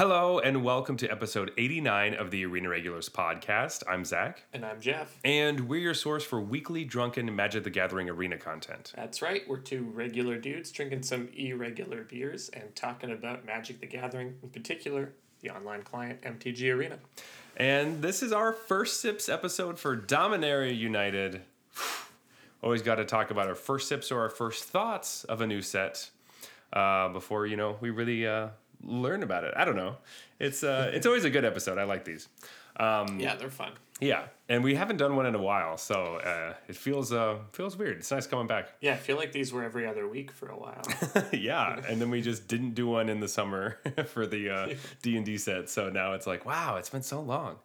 Hello and welcome to episode 89 of the Arena Regulars podcast. I'm Zach, And I'm Jeff. and we're your source for weekly drunken Magic the Gathering arena content. That's right, we're two regular dudes drinking some irregular beers and talking about Magic the Gathering, in particular, the online client MTG Arena. And this is our first Sips episode for Dominaria United. Always got to talk about our first sips or our first thoughts of a new set uh, before you know we really uh, learn about it. I don't know. It's uh, it's always a good episode. I like these. Um, Yeah, they're fun. Yeah, and we haven't done one in a while, so uh, it feels uh, feels weird. It's nice coming back. Yeah, I feel like these were every other week for a while. yeah, and then we just didn't do one in the summer for the uh, D and D set. So now it's like, wow, it's been so long.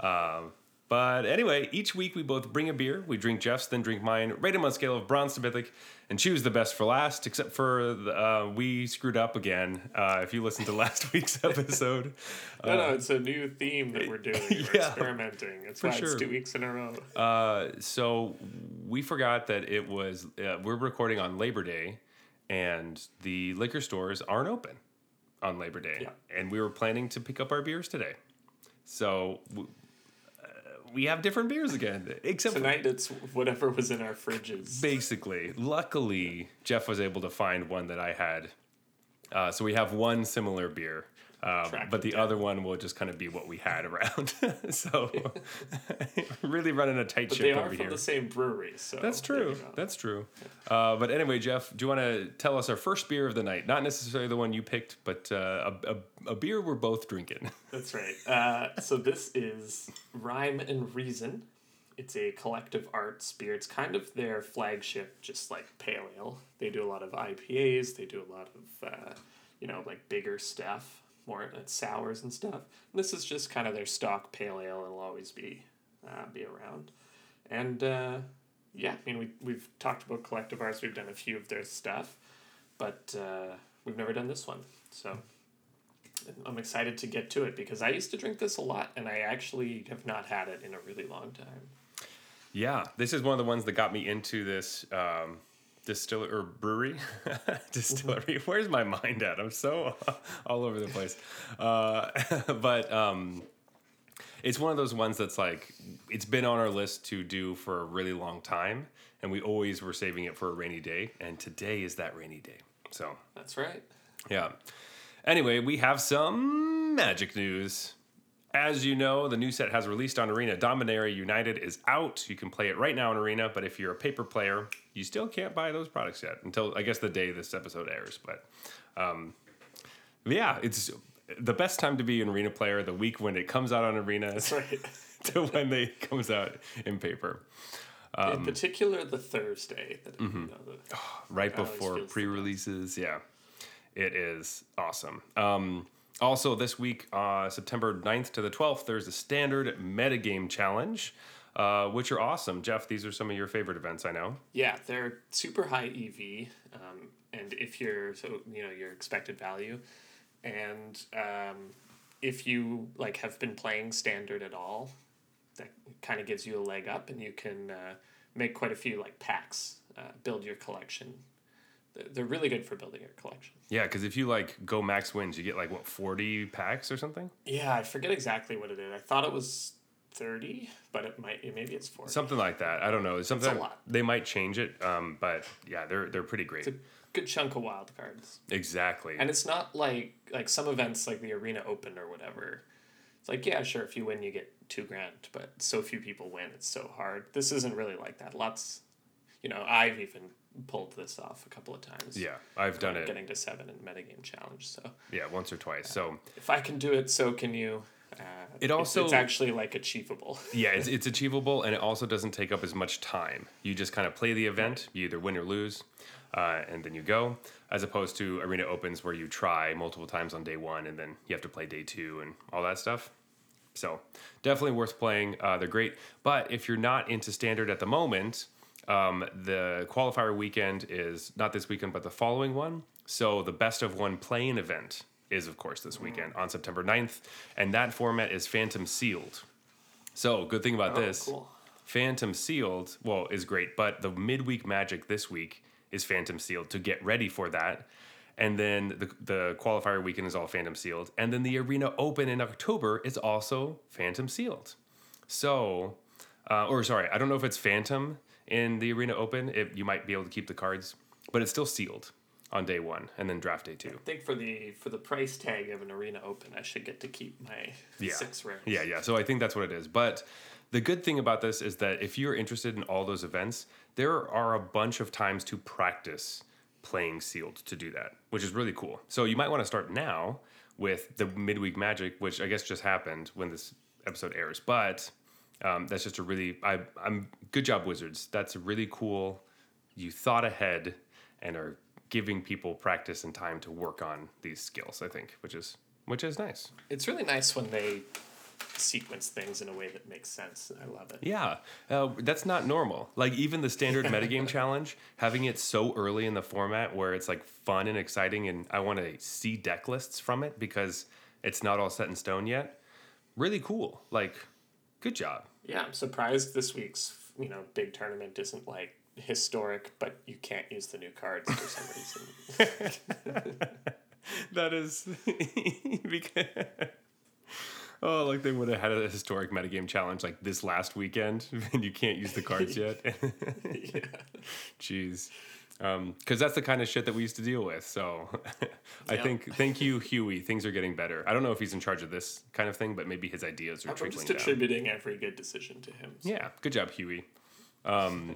Um, but anyway, each week we both bring a beer. We drink Jeff's, then drink mine. Rate them on a scale of bronze to mythic, and choose the best for last. Except for the, uh, we screwed up again. Uh, if you listened to last week's episode, no, no, it's a new theme that we're doing. We're Yeah. experimenting. For why sure. it's two weeks in a row. Uh, so we forgot that it was uh, we're recording on Labor Day, and the liquor stores aren't open on Labor Day, Yeah. and we were planning to pick up our beers today. So uh, we have different beers again, except for Tonight it's whatever was in our fridges. basically. Luckily, Jeff was able to find one that I had, uh, so we have one similar beer. Um, but the down. other one will just kind of be what we had around. so, really running a tight ship they over are from here. the same brewery, so That's true. That's true. Uh, but anyway, Jeff, do you want to tell us our first beer of the night? Not necessarily the one you picked, but uh, a, a, a beer we're both drinking. That's right. Uh, so this is Rhyme and Reason. It's a collective arts beer. It's kind of their flagship, just like Pale Ale. They do a lot of IPAs. They do a lot of, uh, you know, like bigger stuff, more uh, sours and stuff. And this is just kind of their stock Pale Ale. It'll always be uh, be around. And uh, yeah, I mean, we we've talked about collective arts. We've done a few of their stuff, but uh, we've never done this one. So I'm excited to get to it because I used to drink this a lot and I actually have not had it in a really long time. yeah, this is one of the ones that got me into this um, distiller or brewery distillery. Where's my mind at? I'm so all over the place. Uh, but um, it's one of those ones that's like it's been on our list to do for a really long time, and we always were saving it for a rainy day. And today is that rainy day. So That's right. Yeah. Anyway, we have some magic news. As you know, the new set has released on Arena. Dominaria United is out. You can play it right now in Arena, but if you're a paper player, you still can't buy those products yet until I guess the day this episode airs. But um, yeah, it's the best time to be an Arena player. The week when it comes out on Arena right. to when they comes out in paper, Um, in particular, the Thursday. That, mm-hmm. you know, the, right before pre-releases. Yeah, it is awesome. Um, also, this week, uh, September 9th to the 12th, there's a standard metagame challenge, uh, which are awesome. Jeff, these are some of your favorite events, I know. yeah, they're super high EV. Um, and if you're, so, you know, your expected value. And um, if you like have been playing standard at all, that kind of gives you a leg up and you can uh, make quite a few like packs, uh, build your collection. They're- really good for building your collection. Yeah, because if you like go max wins, you get like what 40 packs or something, Yeah, I forget exactly what it is. I thought it was thirty, but it might maybe it's forty. something like that. I don't know. Something it's a lot. they might change it, um, but yeah, they're they're pretty great. It's a good chunk of wild cards, exactly. and it's not like like some events like the Arena Open or whatever. It's like yeah, sure, if you win, you get two grand, but so few people win. It's so hard. This isn't really like that. Lots, you know, I've even pulled this off a couple of times. yeah, I've done it. Getting to seven in metagame challenge. So Yeah, once or twice. So if I can do it, so can you. Uh, It also- it's actually like achievable. Yeah, it's, it's achievable and it also doesn't take up as much time. You just kind of play the event, you either win or lose, uh, and then you go, as opposed to Arena Opens where you try multiple times on day one and then you have to play day two and all that stuff. So definitely worth playing. Uh, they're great. But if you're not into standard at the moment, um, the qualifier weekend is not this weekend, but the following one. So the best of one playing event is, of course, this weekend on September 9th. And that format is Phantom Sealed. So, good thing about Oh, this cool. Phantom Sealed, well, is great, but the midweek magic this week is Phantom Sealed to get ready for that. and then the the qualifier weekend is all Phantom sealed, and then the Arena Open in October is also Phantom sealed. So, uh, or sorry, I don't know if it's Phantom in the Arena Open. If you might be able to keep the cards, but it's still sealed on day one, and then draft day two. I think for the for the price tag of an arena open, I should get to keep my Yeah. six rares. Yeah, yeah. So I think that's what it is. But the good thing about this is that if you're interested in all those events, there are a bunch of times to practice playing sealed to do that, which is really cool. So you might want to start now with the midweek magic, which I guess just happened when this episode airs. But um, that's just a really I I'm good job, Wizards. That's really cool. You thought ahead and are giving people practice and time to work on these skills. I think, which is which is nice. It's really nice when they sequence things in a way that makes sense. I love it. Yeah, uh, that's not normal. Like even the standard metagame challenge, having it so early in the format where it's like fun and exciting, and I want to see deck lists from it because it's not all set in stone yet. Really cool. Like, good job. Yeah, I'm surprised this week's you know big tournament isn't like historic, but you can't use the new cards for some reason. That is because. Oh, like they would have had a historic metagame challenge like this last weekend, and you can't use the cards yet. yeah. Jeez. Because that's the kind of shit that we used to deal with. So I Yeah. think, thank you, Huey. Things are getting better. I don't know if he's in charge of this kind of thing, but maybe his ideas are I'm trickling just down. attributing every good decision to him. so- Yeah, good job, Huey. Um,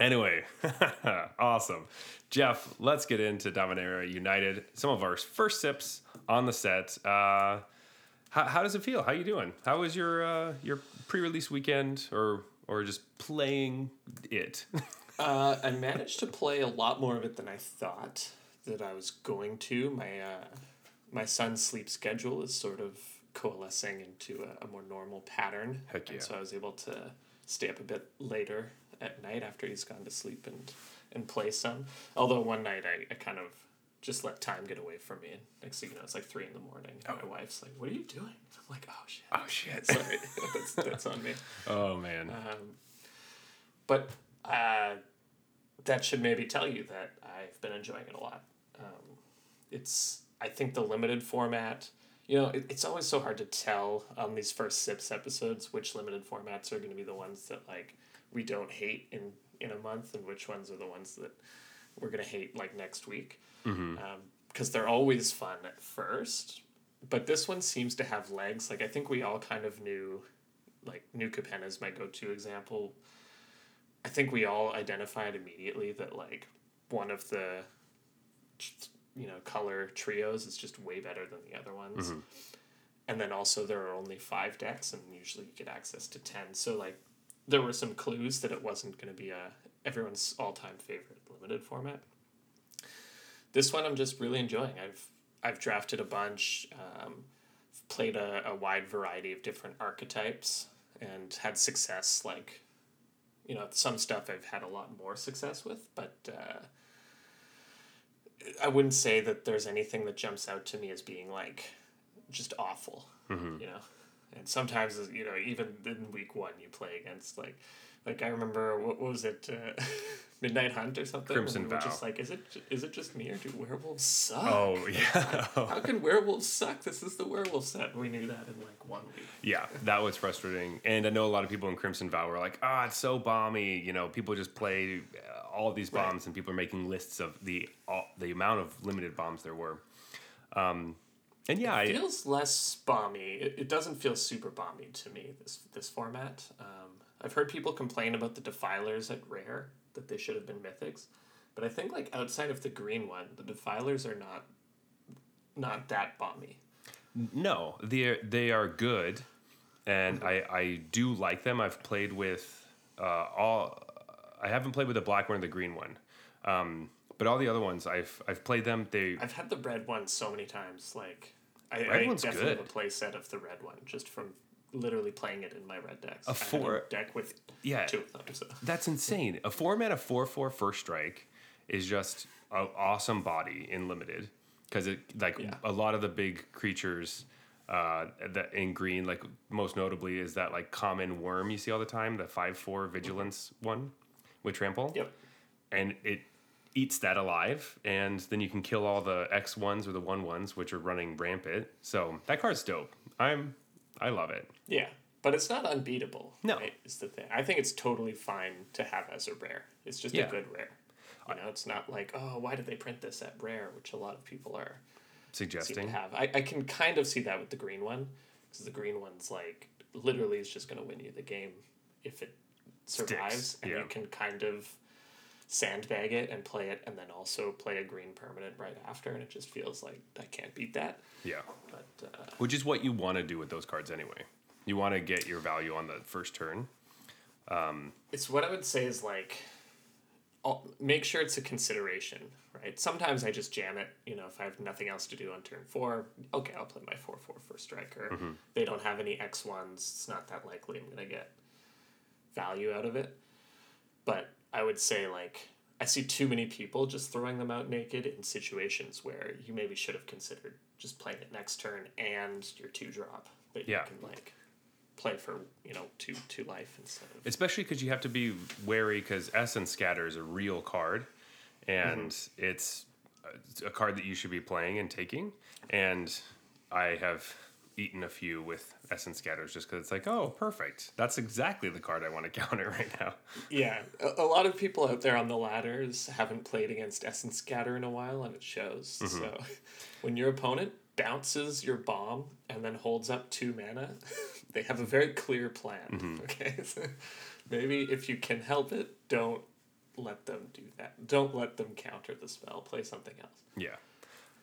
anyway, awesome. Jeff, let's get into Dominaria United. Some of our first sips on the set. Uh, how, how does it feel? How you doing? How was your uh, your pre-release weekend, or or just playing it? Uh, I managed to play a lot more of it than I thought that I was going to. My uh, my son's sleep schedule is sort of coalescing into a, a more normal pattern, Heck yeah. and so I was able to stay up a bit later at night after he's gone to sleep and and play some. Although one night I, I kind of just let time get away from me, and next thing you know, it's like three in the morning. And my wife's like, "What are you doing?" I'm like, "Oh shit." oh shit! Sorry, that's, that's on me. oh man. Um, but uh, that should maybe tell you that I've been enjoying it a lot. Um, it's I think the limited format. You know, it, it's always so hard to tell on these first sips episodes which limited formats are going to be the ones that like we don't hate in in a month, and which ones are the ones that we're going to hate like next week. Because they're always fun at first, but this one seems to have legs. Like I think we all kind of knew like New Capenna is my go to example. I think we all identified immediately that like one of the you know color trios is just way better than the other ones. And then also there are only five decks and usually you get access to 10. So like there were some clues that it wasn't going to be a everyone's all-time favorite limited format. This one I'm just really enjoying. I've I've drafted a bunch, um, played a, a wide variety of different archetypes and had success like you know some stuff i've had a lot more success with but uh, i wouldn't say that there's anything that jumps out to me as being like just awful you know? And sometimes you know even in week one you play against like like i remember what, what was it uh, midnight hunt or something Crimson we just like is it is it just me or do werewolves suck oh yeah. how can werewolves suck this is the werewolf set we knew that in like one week Yeah, that was frustrating. And I know a lot of people in Crimson Vow were like, "Ah, it's so bomby." You know, people just play uh, all these Right. bombs, and people are making lists of the all, the amount of limited bombs there were. Um, and yeah, I, feels less bomby. It, it doesn't feel super bomby to me. This this format. Um, I've heard people complain about the defilers at rare that they should have been mythics, but I think like outside of the green one, the defilers are not not that bomby. no, they they are good, and I I do like them. I've played with uh, all. I haven't played with the black one or the green one, um, but all the other ones I've I've played them. They I've had the red one so many times. Like I, Red I one's definitely good. have a play set of the red one just from literally playing it in my red decks. A four- deck with Yeah. two of them. So. That's insane. A four of 4 4 first strike is just an awesome body in limited because it like Yeah. a lot of the big creatures uh, that in green, like most notably, is that like common worm you see all the time, the 5 4 vigilance one with trample. Yep. And it eats that alive, and then you can kill all the X ones or the one ones, which are running rampant. So that card's dope. I'm, I love it. Yeah, but it's not unbeatable. No. right, is the thing. I think it's totally fine to have as a rare. It's just Yeah. a good rare. You know, it's not like oh, why did they print this at rare, which a lot of people are Suggesting. have. I, I can kind of see that with the green one, because the green one's like literally is just going to win you the game if it survives, and yeah. you can kind of sandbag it and play it, and then also play a green permanent right after, and it just feels like I can't beat that. Yeah. But uh, Which is what you want to do with those cards anyway. You want to get your value on the first turn. it's what I would say is like, I'll, make sure it's a consideration, right? Sometimes I just jam it. You know, if I have nothing else to do on turn four, okay, I'll play my four four first striker. They don't have any X ones. It's not that likely I'm gonna get value out of it. But I would say like I see too many people just throwing them out naked in situations where you maybe should have considered just playing it next turn and your two drop. That Yeah. you can like play for you know two two life instead of especially because you have to be wary because essence scatter is a real card and mm-hmm. it's uh, a- a card that you should be playing and taking. And i have eaten a few with essence scatters just because it's like oh perfect that's exactly the card i want to counter right now Yeah, a, a lot of people out there on the ladders haven't played against Essence Scatter in a while, and it shows. Mm-hmm. So, when your opponent bounces your bomb and then holds up two mana, they have a very clear plan. Mm-hmm. Okay, so maybe if you can help it, don't let them do that. Don't let them counter the spell. Play something else. Yeah.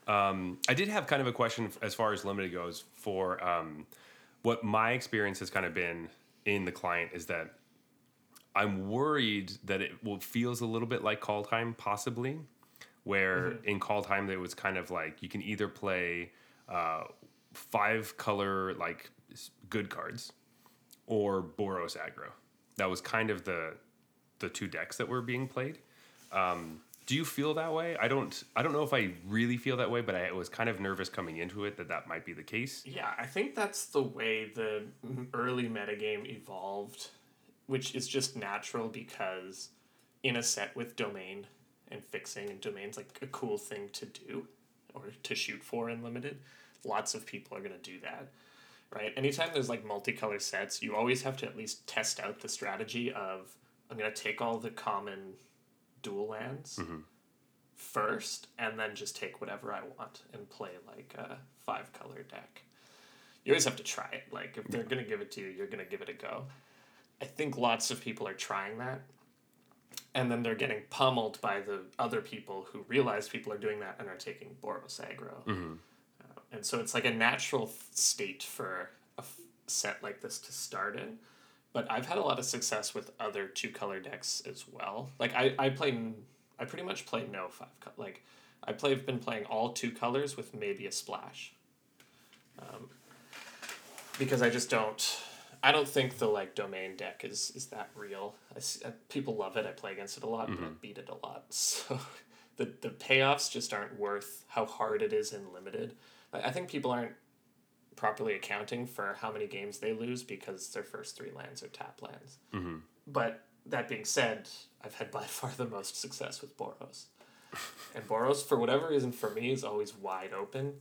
Um, I did have kind of a question as far as limited goes for um, what my experience has kind of been in the client is that I'm worried that it will feels a little bit like Kaldheim possibly, where in Kaldheim there was kind of like you can either play uh, five color like good cards or Boros aggro. That was kind of the the two decks that were being played. Um, do you feel that way? I don't. I don't know if I really feel that way, but I was kind of nervous coming into it that that might be the case. Yeah, I think that's the way the early metagame evolved, which is just natural because in a set with domain and fixing, and domain's like a cool thing to do or to shoot for in limited, lots of people are going to do that. Right? Anytime there's like multicolor sets, you always have to at least test out the strategy of I'm going to take all the common dual lands first and then just take whatever I want and play like a five color deck. You always have to try it. Like if they're gonna give it to you, you're gonna give it a go. I think lots of people are trying that. And then they're getting pummeled by the other people who realize people are doing that and are taking Boros aggro. Uh, and so it's like a natural f- state for a f- set like this to start in. But I've had a lot of success with other two color decks as well. Like I, I play, I pretty much play no five color. Like I play, have been playing all two colors with maybe a splash. Um, because I just don't, I don't think the like domain deck is is that real. I see, uh, people love it. I play against it a lot, but I beat it a lot. So the the payoffs just aren't worth how hard it is in limited. I, I think people aren't properly accounting for how many games they lose because their first three lands are tap lands. Mm-hmm. But that being said, I've had by far the most success with Boros. and Boros, for whatever reason, for me, is always wide open.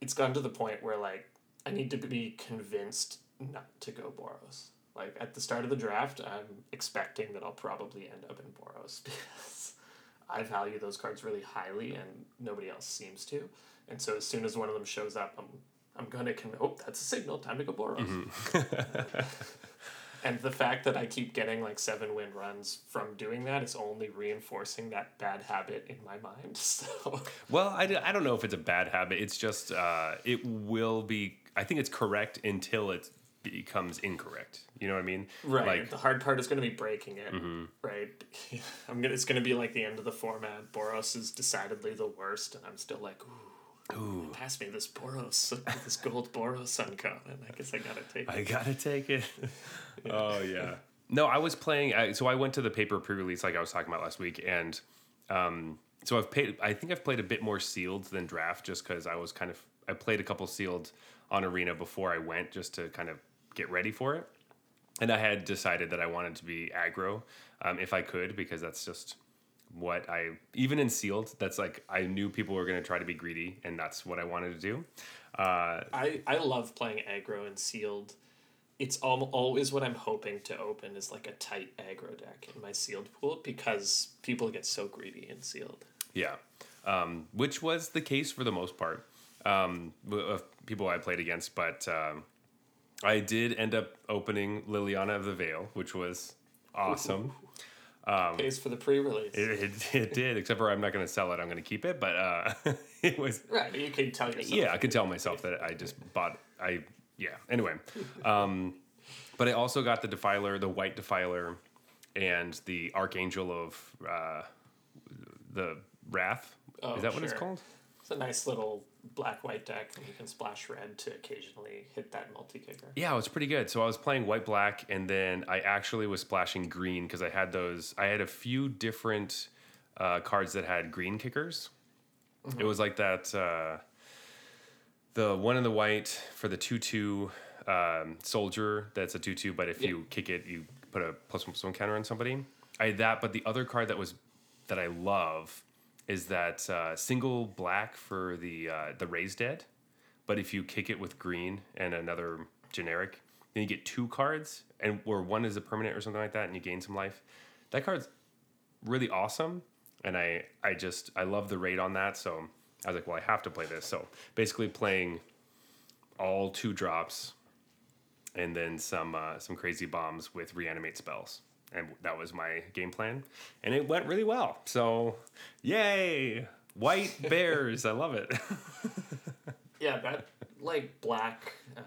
It's gotten to the point where, like, I need to be convinced not to go Boros. Like, at the start of the draft, I'm expecting that I'll probably end up in Boros because I value those cards really highly and nobody else seems to. And so as soon as one of them shows up, I'm I'm gonna con- oh that's a signal time to go Boros. and the fact that I keep getting like seven win runs from doing that is only reinforcing that bad habit in my mind. So Well, I, I don't know if it's a bad habit. It's just uh, it will be. I think it's correct until it becomes incorrect. You know what I mean? right, Like the hard part is gonna be breaking it. Right, I'm gonna it's gonna be like the end of the format. Boros is decidedly the worst, and I'm still like ooh. Ooh. Pass me this Boros, this gold Boros uncommon. I guess I gotta take it. I gotta take it. Oh yeah. No, I was playing. I, so I went to the paper pre-release, like I was talking about last week, and um, so I've paid. I think I've played a bit more sealed than draft, just because I was kind of. I played a couple sealed on arena before I went, just to kind of get ready for it. And I had decided that I wanted to be aggro, um, if I could, because that's just what I even in sealed. That's like I knew people were going to try to be greedy, and that's what I wanted to do. Uh, I I love playing aggro in sealed. It's al- always what I'm hoping to open is like a tight aggro deck in my sealed pool because people get so greedy in sealed. Yeah, um, which was the case for the most part um, of people I played against. But um, I did end up opening Liliana of the Veil, which was awesome. Pays for the pre-release. It, it, it did, except for I'm not going to sell it. I'm going to keep it. But uh, it was right, you can tell yourself. yeah, I could tell myself that I just bought. I yeah. Anyway, um, but I also got the Defiler, the White Defiler, and the Archangel of uh, the Wrath. Oh, Is that what it's called? It's a nice little black white deck, and you can splash red to occasionally hit that multi kicker. Yeah, it was pretty good. So I was playing white black, and then I actually was splashing green because I had those. I had a few different uh, cards that had green kickers. It was like that. Uh, the one in the white for the two two um, soldier. That's a two two, but if Yeah. you kick it, you put a plus one plus one counter on somebody. I had that, but the other card that was that I love is that uh, single black for the uh, the raised dead. But if you kick it with green and another generic, then you get two cards, and where one is a permanent or something like that, and you gain some life. That card's really awesome, and I I just I love the rate on that. So I was like, well, I have to play this. So basically, playing all two drops, and then some uh, some crazy bombs with reanimate spells, and that was my game plan, and it went really well. So, yay! White bears, I love it. Yeah, that like black. Um,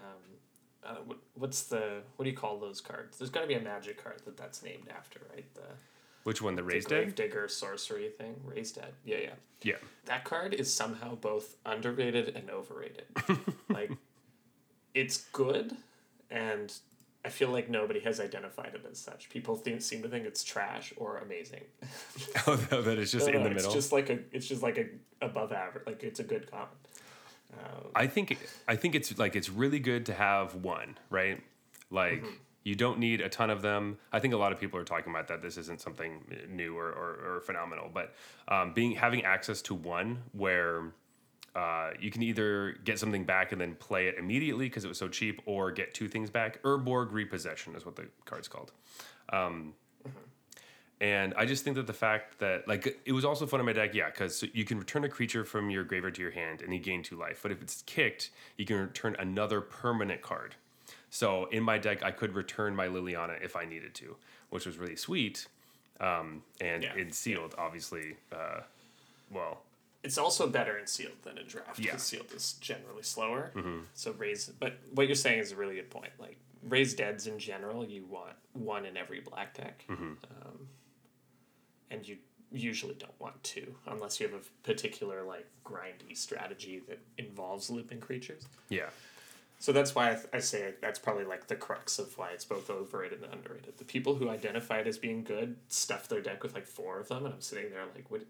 uh, what, what's the what do you call those cards? There's got to be a magic card that that's named after, right? The, Which one? The raised dead? digger sorcery thing, raised dead. Yeah, yeah. Yeah. That card is somehow both underrated and overrated. like, it's good, and I feel like nobody has identified it as such. People think, seem to think it's trash or amazing. Oh, no, that is just No, in no, the it's middle. just like a. It's just like a above average. Like it's a good common. I think I think it's like it's really good to have one, right? Like you don't need a ton of them. I think a lot of people are talking about that. This isn't something new or, or, or phenomenal, but um, being having access to one where uh, you can either get something back and then play it immediately because it was so cheap, or get two things back. Urborg Repossession is what the card's called. Um, And I just think that the fact that like it was also fun in my deck, yeah, because you can return a creature from your graveyard to your hand and you gain two life. But if it's kicked, you can return another permanent card. So in my deck, I could return my Liliana if I needed to, which was really sweet. Um, and Yeah. in sealed, obviously, uh, well, It's also better in sealed than in draft. Yeah. because sealed is generally slower. Mm-hmm. So raise, but what you're saying is a really good point. Like raise deads in general, you want one in every black deck, Mm. um, and you usually don't want two unless you have a particular like grindy strategy that involves looping creatures. yeah, So that's why I, th- I say that's probably like the crux of why it's both overrated and underrated. The people who identify it as being good stuff their deck with like four of them, and I'm sitting there like, what?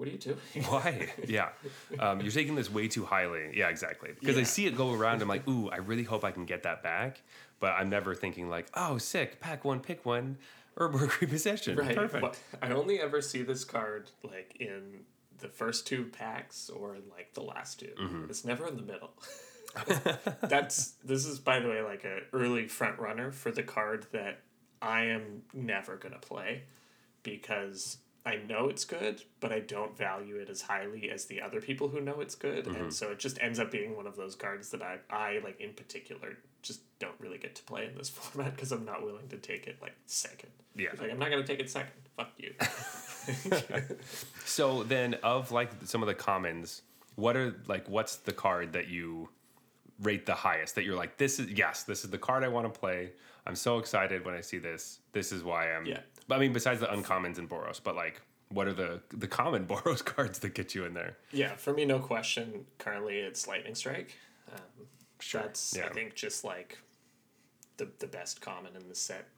What are you doing? why? yeah, um, you're taking this way too highly. Yeah, exactly. Because I see it go around, I'm like, ooh, I really hope I can get that back. But I'm never thinking like, oh, sick, pack one, pick one, Urborg Repossession. Right. Perfect. But I only ever see this card like in the first two packs or in like the last 2 Mm-hmm. It's never in the middle. That's this is by the way like a early front runner for the card that I am never gonna play because I know it's good, but I don't value it as highly as the other people who know it's good, Mm-hmm. and so it just ends up being one of those cards that I, I like in particular just don't really get to play in this format because I'm not willing to take it like second. Yeah. Like I'm not gonna take it second. Fuck you. So then, of like some of the commons, what are like what's the card that you rate the highest? That you're like, this is yes, this is the card I want to play. I'm so excited when I see this. This is why I'm. Yeah. I mean, besides the uncommons and Boros, but like, what are the the common Boros cards that get you in there? yeah, for me, no question. Currently, it's Lightning Strike. Um, Sure, That's yeah. I think just like the the best common in the set.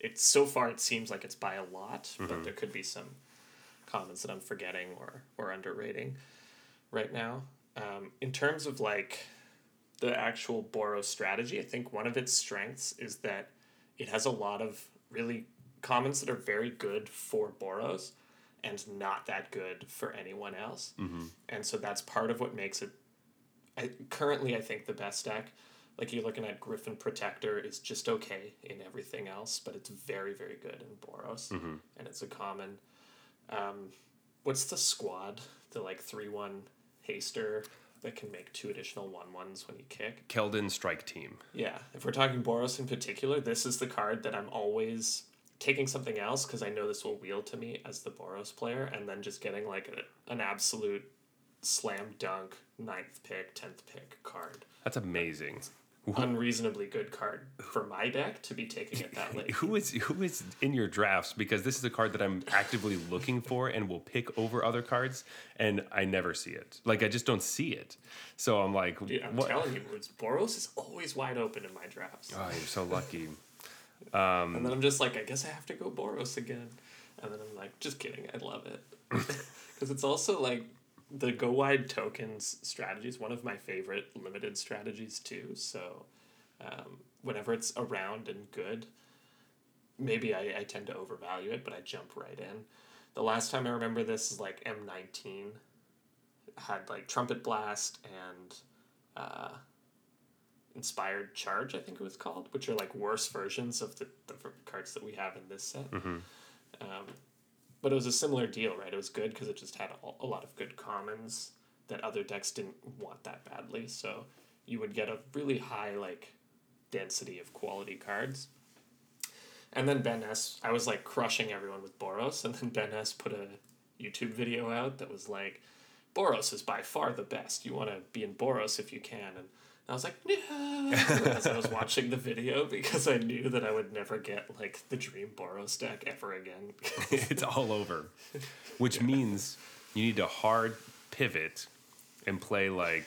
It's so far it seems like it's by a lot, Mm-hmm. but there could be some commons that I'm forgetting or or underrating right now. Um, in terms of like the actual Boros strategy, I think one of its strengths is that it has a lot of really commons that are very good for Boros and not that good for anyone else. Mm-hmm. And so that's part of what makes it I, currently, I think the best deck. Like you're looking at Griffin Protector is just okay in everything else, but it's very very good in Boros, Mm-hmm. and it's a common. Um, what's the squad? The like three one haster that can make two additional one ones when you kick. Keldon Strike Team. Yeah, if we're talking Boros in particular, this is the card that I'm always taking something else because I know this will wheel to me as the Boros player, and then just getting like a, an absolute slam dunk ninth pick, tenth pick card. That's amazing. Unreasonably good card for my deck to be taking it that late. Who is who is in your drafts? Because this is a card that I'm actively looking for and will pick over other cards, and I never see it. Like I just don't see it. So I'm like, Dude, I'm what? telling you, Boros is always wide open in my drafts. Oh, you're so lucky. And then I'm just like, I guess I have to go Boros again. And then I'm like, just kidding, I love it. Because it's also like the go wide tokens strategy is one of my favorite limited strategies too. So um, whenever it's around and good, maybe I, I tend to overvalue it, but I jump right in. The last time I remember this is like M19 had like Trumpet Blast and uh, Inspired Charge, I think it was called, which are like worse versions of the, the cards that we have in this set. Um, but it was a similar deal, right? It was good because it just had a, a lot of good commons that other decks didn't want that badly. So you would get a really high like density of quality cards. And then Ben S, I was like crushing everyone with Boros, and then Ben S put a YouTube video out that was like, Boros is by far the best. You want to be in Boros if you can. And I was like, no, as I was watching the video because I knew that I would never get like the dream Boros deck ever again. it's all over, which means you need to hard pivot and play like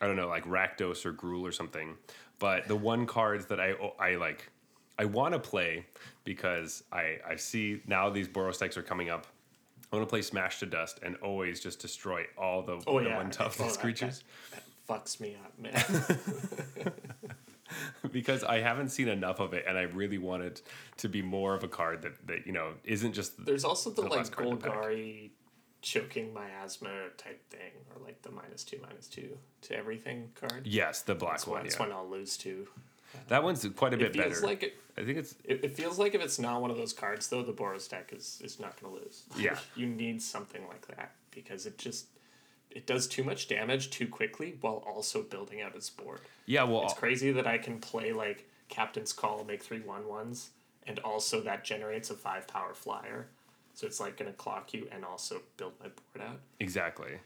I don't know, like Rakdos or Gruul or something. But the one cards that I oh, I like I want to play because I I see now these Boros decks are coming up. I want to play Smash to Dust and always just destroy all the, Oh the yeah, one toughness Oh, creatures that fucks me up, man. because I haven't seen enough of it and I really want it to be more of a card that, that you know isn't just There's also the, The like last card in the. Golgari choking miasma type thing, or like the minus two, minus two to everything card. yes the black That's, one that's yeah. one I'll lose to. that one's quite a It bit feels better like it, I think it's it, it feels like if it's not one of those cards though, the Boros deck is, is not gonna lose. Yeah. you need something like that because it just it does too much damage too quickly while also building out its board. yeah well It's crazy that I can play like Captain's Call, make three one ones, and also that generates a five power flyer. So it's like gonna clock you and also build my board out. Exactly.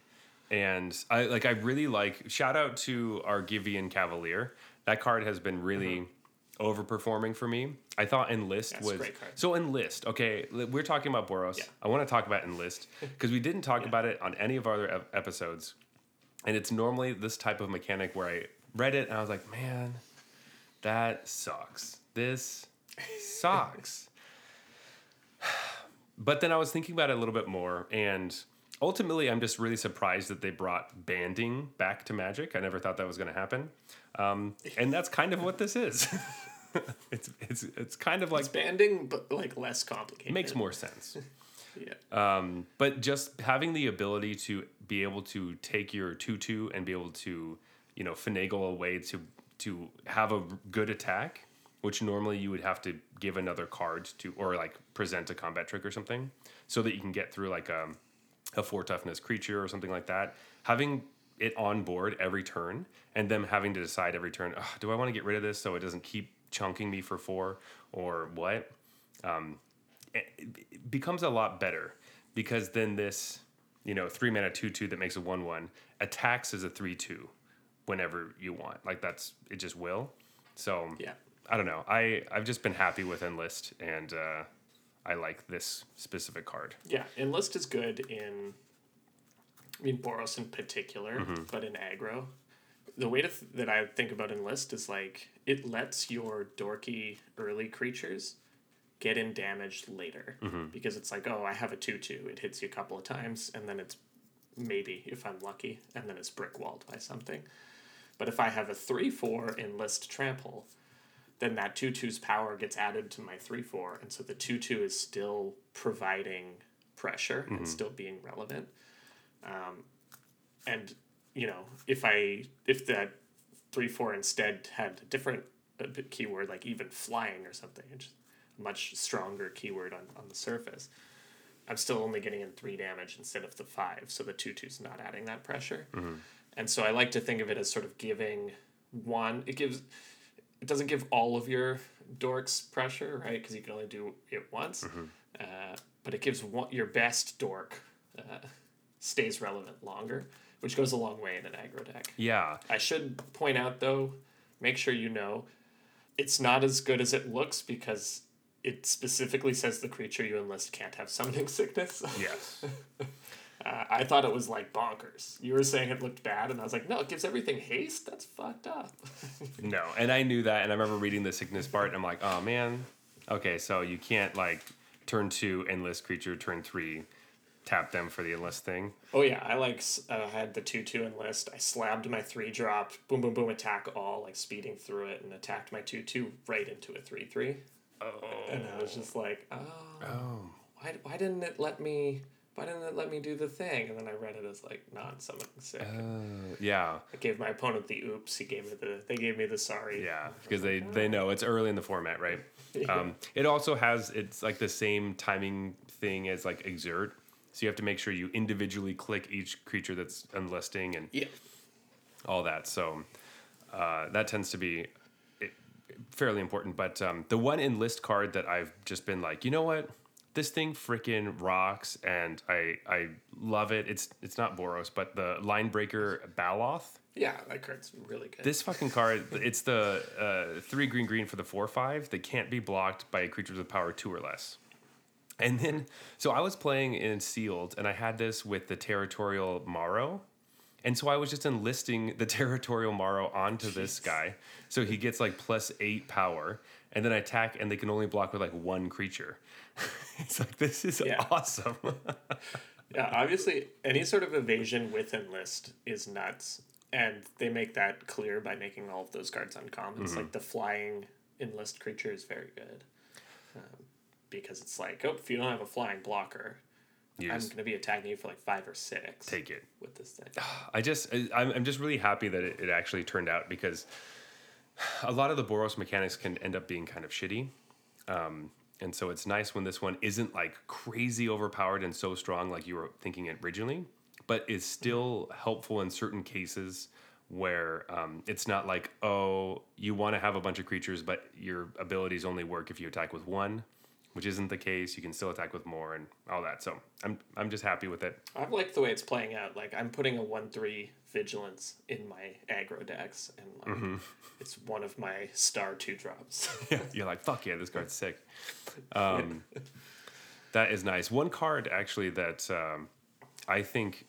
And I like I really like shout out to Argivian Cavalier. That card has been really mm-hmm. Overperforming for me. I thought Enlist. That's was so Enlist. Okay, we're talking about Boros. Yeah. I want to talk about Enlist because we didn't talk about it on any of our other ep- episodes. And it's normally this type of mechanic where I read it and I was like, man, that sucks. This sucks. But then I was thinking about it a little bit more, and ultimately, I'm just really surprised that they brought banding back to Magic. I never thought that was going to happen, um, and that's kind of what this is. it's it's it's kind of like It's banding, but like less complicated. it makes more sense. Yeah. But just having the ability to be able to take your two-two and be able to, you know, finagle a way to to have a good attack, which normally you would have to give another card to or like present a combat trick or something, so that you can get through like a a four toughness creature or something like that. Having it on board every turn and them having to decide every turn, "Ugh, do I want to get rid of this so it doesn't keep chunking me for four or what? it it becomes a lot better because then this, you know, three mana two two that makes a one one attacks as a three two whenever you want. Like that's it just will. So Yeah. I don't know. I I've just been happy with Enlist and uh, I like this specific card. Yeah, Enlist is good in, I mean, Boros in particular, Mm-hmm. but in aggro. The way to th- that I think about Enlist is like it lets your dorky early creatures get in damage later Mm-hmm. because it's like, oh, I have a 2 2. It hits you a couple of times, and then it's maybe, if I'm lucky, and then it's brick walled by something. But if I have a 3 4 Enlist trample, then that 2 2's power gets added to my 3 4. And so the 2 2 is still providing pressure and still being relevant. Um, and, you know, if I, if that 3 4 instead had a different uh, keyword, like even flying or something, it's a much stronger keyword on, on the surface. I'm still only getting in three damage instead of the five, so the two two's not adding that pressure. And so I like to think of it as sort of giving one. It gives. It doesn't give all of your dorks pressure, right? Because you can only do it once. Uh, but it gives one your best dork uh, stays relevant longer, which goes a long way in an aggro deck. Yeah. I should point out though, make sure you know, it's not as good as it looks because it specifically says the creature you enlist can't have summoning sickness. Yes. Uh, I thought it was like bonkers. You were saying it looked bad, and I was like, no, it gives everything haste. That's fucked up. No, and I knew that, and I remember reading the sickness part, and I'm like, oh man, okay, so you can't like turn two enlist creature, turn three, tap them for the enlist thing. oh yeah, I like uh, had the two two enlist. I slabbed my three drop, boom boom boom, attack all, like speeding through it, and attacked my two two right into a three three. Oh, And I was just like, oh, oh, why, why didn't it let me? Why didn't it let me do the thing? And then I read it as like non-summoning sick. uh, yeah, I gave my opponent the oops. He gave me the. They gave me the sorry. yeah, because they they know it's early in the format, right? Um, it also has it's like the same timing thing as like exert, so you have to make sure you individually click each creature that's enlisting and Yeah. all that. So uh, that tends to be fairly important. But um, the one enlist card that I've just been like, you know what, this thing freaking rocks, and I I love it. It's it's not Boros, but the Linebreaker Baloth. Yeah, that card's really good. This fucking card, it's the uh, three green green for the four five that can't be blocked by creatures with power two or less. And then, so I was playing in sealed, and I had this with the Territorial Maro. And so I was just enlisting the Territorial Maro onto this guy. So he gets like plus eight power. And then I attack, and they can only block with like one creature. it's like, this is Yeah. awesome. Yeah, obviously, any sort of evasion with enlist is nuts, and they make that clear by making all of those cards uncommons. Mm-hmm. Like the flying enlist creature is very good, because it's like, oh, if you don't have a flying blocker, You I'm going to be attacking you for like five or six. take it. with this thing. I just I'm, I'm just really happy that it, it actually turned out because a lot of the Boros mechanics can end up being kind of shitty. Um, and so it's nice when this one isn't like crazy overpowered and so strong like you were thinking it originally, but is still helpful in certain cases where um, it's not like, oh, you want to have a bunch of creatures, but your abilities only work if you attack with one, which isn't the case. You can still attack with more and all that. So I'm, I'm just happy with it. I like the way it's playing out. Like I'm putting a one three vigilance in my aggro decks, and like, Mm-hmm. it's one of my star two drops. yeah, You're like, fuck yeah, this card's sick. Um, that is nice. One card actually that um, I think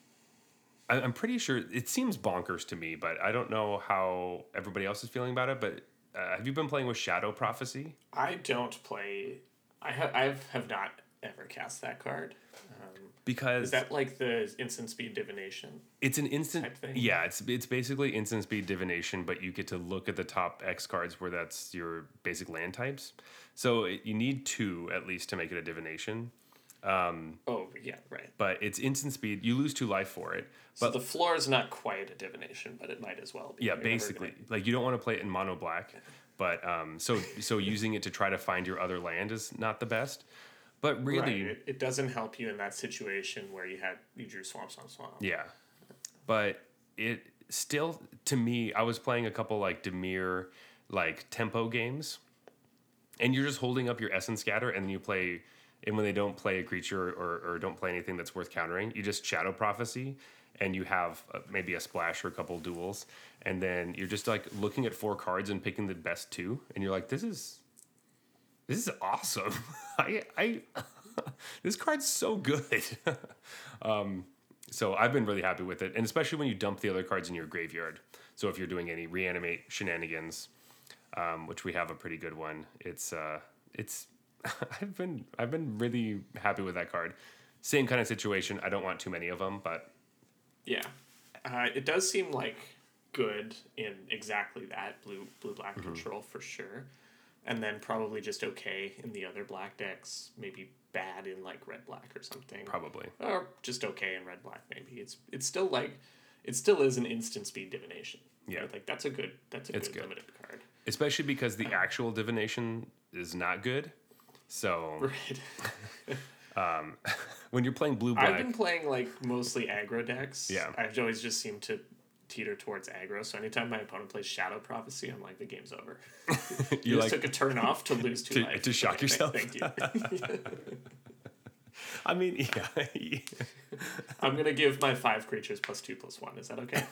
I, I'm pretty sure it seems bonkers to me, but I don't know how everybody else is feeling about it. But uh, have you been playing with Shadow Prophecy? I don't play. I have. I have not ever cast that card. Um, Because is that like the instant speed divination? it's an instant type thing? yeah it's it's basically instant speed divination but you get to look at the top x cards where that's your basic land types so it, you need two at least to make it a divination Oh yeah, right. but it's instant speed you lose two life for it So but the floor is not quite a divination, but it might as well be. yeah basically gonna- like you don't want to play it in mono black but um so so using it to try to find your other land is not the best but really Right. It, it doesn't help you in that situation where you had you drew swamps on swamp. Yeah. But it still to me, I was playing a couple like Dimir like tempo games. And you're just holding up your essence scatter and then you play and when they don't play a creature or, or don't play anything that's worth countering, you just shadow prophecy and you have uh, maybe a splash or a couple duals and then you're just like looking at four cards and picking the best two and you're like this is this is awesome. I I this card's so good. um, so I've been really happy with it, and especially when you dump the other cards in your graveyard. So if you're doing any reanimate shenanigans, um, which we have a pretty good one, it's uh, it's I've been I've been really happy with that card. Same kind of situation. I don't want too many of them, but Yeah, uh, it does seem like good in exactly that blue blue black control for sure. and then probably just okay in the other black decks. Maybe bad in like red black or something. Probably. Or just okay in red black. Maybe it's it's still like it still is an instant speed divination. Yeah. right? like that's a good that's a It's good, good. limited card. Especially because the actual divination is not good. So Right. when you're playing blue I've been playing like mostly aggro decks. Yeah. I've always just seemed to teeter towards aggro. So anytime my opponent plays Shadow Prophecy, I'm like, the game's over. You like, took a turn off to lose two To- life. to shock Okay, yourself. Thank you. I mean, yeah, I'm gonna give my five creatures plus two plus one. Is that okay?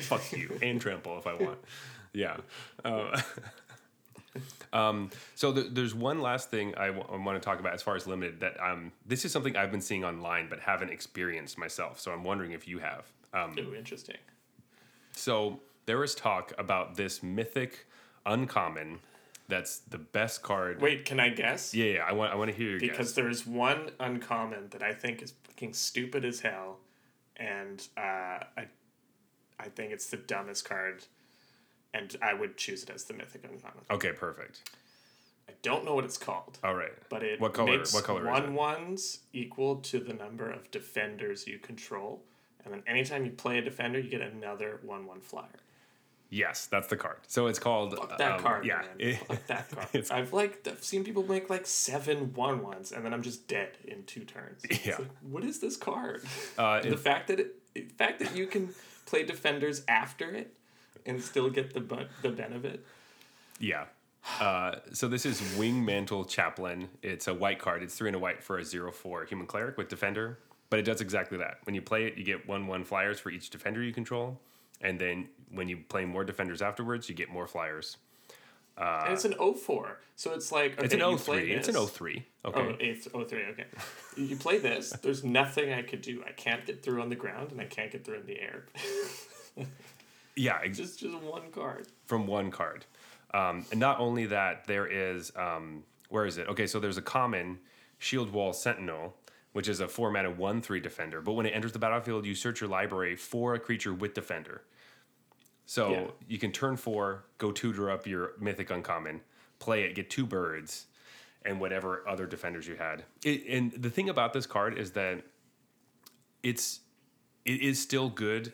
fuck you and trample if I want. Yeah. Uh, um, so th- there's one last thing I want to talk about as far as limited that um, this is something I've been seeing online but haven't experienced myself. So I'm wondering if you have. Um, Ooh, interesting. So there is talk about this mythic uncommon that's the best card. Wait, can I guess? Yeah, yeah. I want I want to hear your Because guess. there's one uncommon that I think is fucking stupid as hell, and uh, I, I think it's the dumbest card, and I would choose it as the mythic uncommon. Okay, perfect. I don't know what it's called, All right. but it What color- makes what color is one ones equal to the number of defenders you control, and then anytime you play a defender, you get another one one flyer. Yes, that's the card. So it's called Fuck that um, card, Yeah. man. Fuck that card. I've like I've seen people make like seven one ones, and then I'm just dead in two turns. Yeah. like, what is this card? Uh, the fact that it, the fact that you can play defenders after it and still get the bu- the benefit. Yeah. Uh, so this is Wingmantle Chaplain. It's a white card. It's three and a white for a zero four human cleric with defender. But it does exactly that. When you play it, you get one one flyers for each defender you control, and then when you play more defenders afterwards, you get more flyers. and it's an 04. So it's like okay, It's an you 03. play It's an this- 03. Oh, Okay. oh, three, okay. You play this, there's nothing I could do. I can't get through on the ground and I can't get through in the air. Yeah, ex- just just one card. from one card. Um, and not only that, there is um, where is it? Okay, so there's a common Shield Wall Sentinel, which is a four mana one three defender. But when it enters the battlefield, you search your library for a creature with defender. So Yeah. you can turn four, go tutor up your mythic uncommon, play it, get two birds, and whatever other defenders you had. It, and the thing about this card is that it's it is still good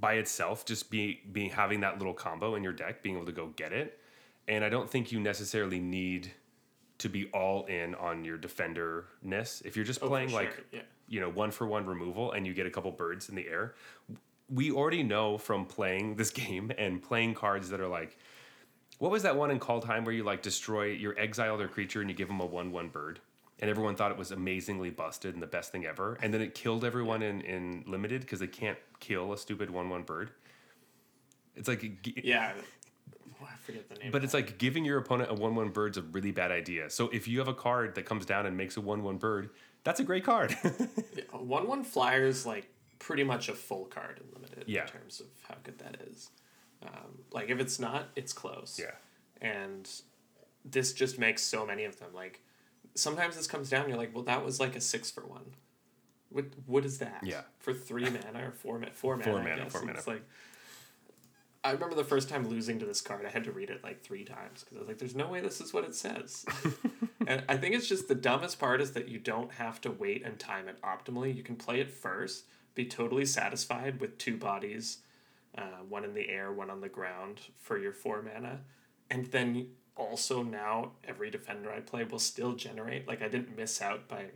by itself, just be being having that little combo in your deck, being able to go get it. And I don't think you necessarily need to be all in on your defender ness. If you're just Oh, playing like yeah. you know one for one removal and you get a couple birds in the air, we already know from playing this game and playing cards that are like. What was that one in Kaldheim where you like destroy your exile their creature and you give them a one one bird? And everyone thought it was amazingly busted and the best thing ever. And then it killed everyone in, in limited because they can't kill a stupid one one bird. It's like Yeah. I forget the name. but it's like giving your opponent a one one bird's a really bad idea. So if you have a card that comes down and makes a one one bird, that's a great card. one one flyer is like pretty much a full card in limited Yeah. in terms of how good that is. Um, like if it's not, it's close. yeah. and this just makes so many of them like sometimes this comes down you're like well that was like a six for one what what is that Yeah. for three mana or four mana four mana Four I mana, guess. four mana. it's like I remember the first time losing to this card I had to read it like three times because I was like there's no way this is what it says and I think it's just the dumbest part is that you don't have to wait and time it optimally you can play it first be totally satisfied with two bodies uh, one in the air, one on the ground for your four mana. And then also now every defender I play will still generate. Like I didn't miss out by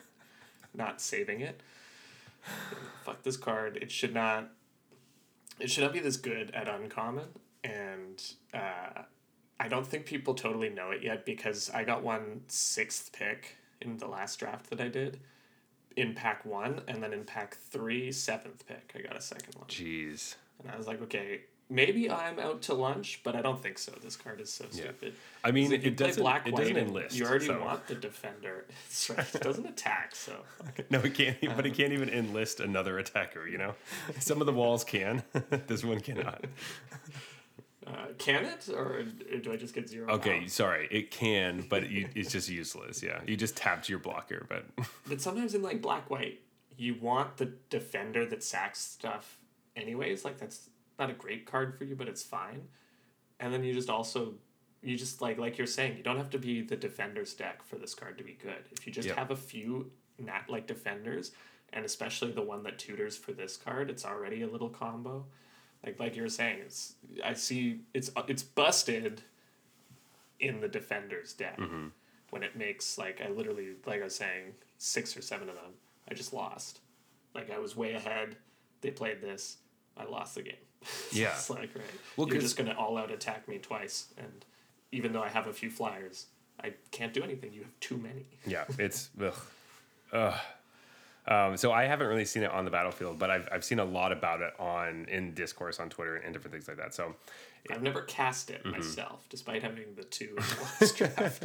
not saving it. Fuck this card. It should not. It should not be this good at uncommon, and uh, I don't think people totally know it yet because I got one sixth pick in the last draft that I did in pack one, and then in pack three, seventh pick, I got a second one. Jeez. And I was like, okay, maybe I'm out to lunch, but I don't think so. This card is so Yeah. stupid. I mean, you it doesn't. black, it doesn't enlist. You already so- want the defender. That's right. It doesn't attack, so No, it can't. e- but it can't even enlist another attacker. You know, some of the walls can. this one cannot. uh, can it, or do I just get zero? Okay, pounds? sorry, it can, but you, it's just useless. Yeah, you just tapped your blocker, but But sometimes in like black white, you want the defender that sacks stuff anyways. Like that's not a great card for you, but it's fine. And then you just also you just like like you're saying, you don't have to be the defender's deck for this card to be good. If you just Yep. have a few nat like defenders, and especially the one that tutors for this card, it's already a little combo. Like like you were saying, it's I see it's it's busted in the defender's deck Mm-hmm. when it makes like I literally like I was saying six or seven of them. I just lost. Like I was way ahead. They played this. I lost the game. Yeah. it's like right. Well, You're just gonna all out attack me twice, and even though I have a few flyers, I can't do anything. You have too many. Yeah, it's ugh. Ugh. Um, so I haven't really seen it on the battlefield, but I've, I've seen a lot about it on in discourse on Twitter and different things like that. So I've never cast it Mm-hmm. myself, despite having the two in the last draft.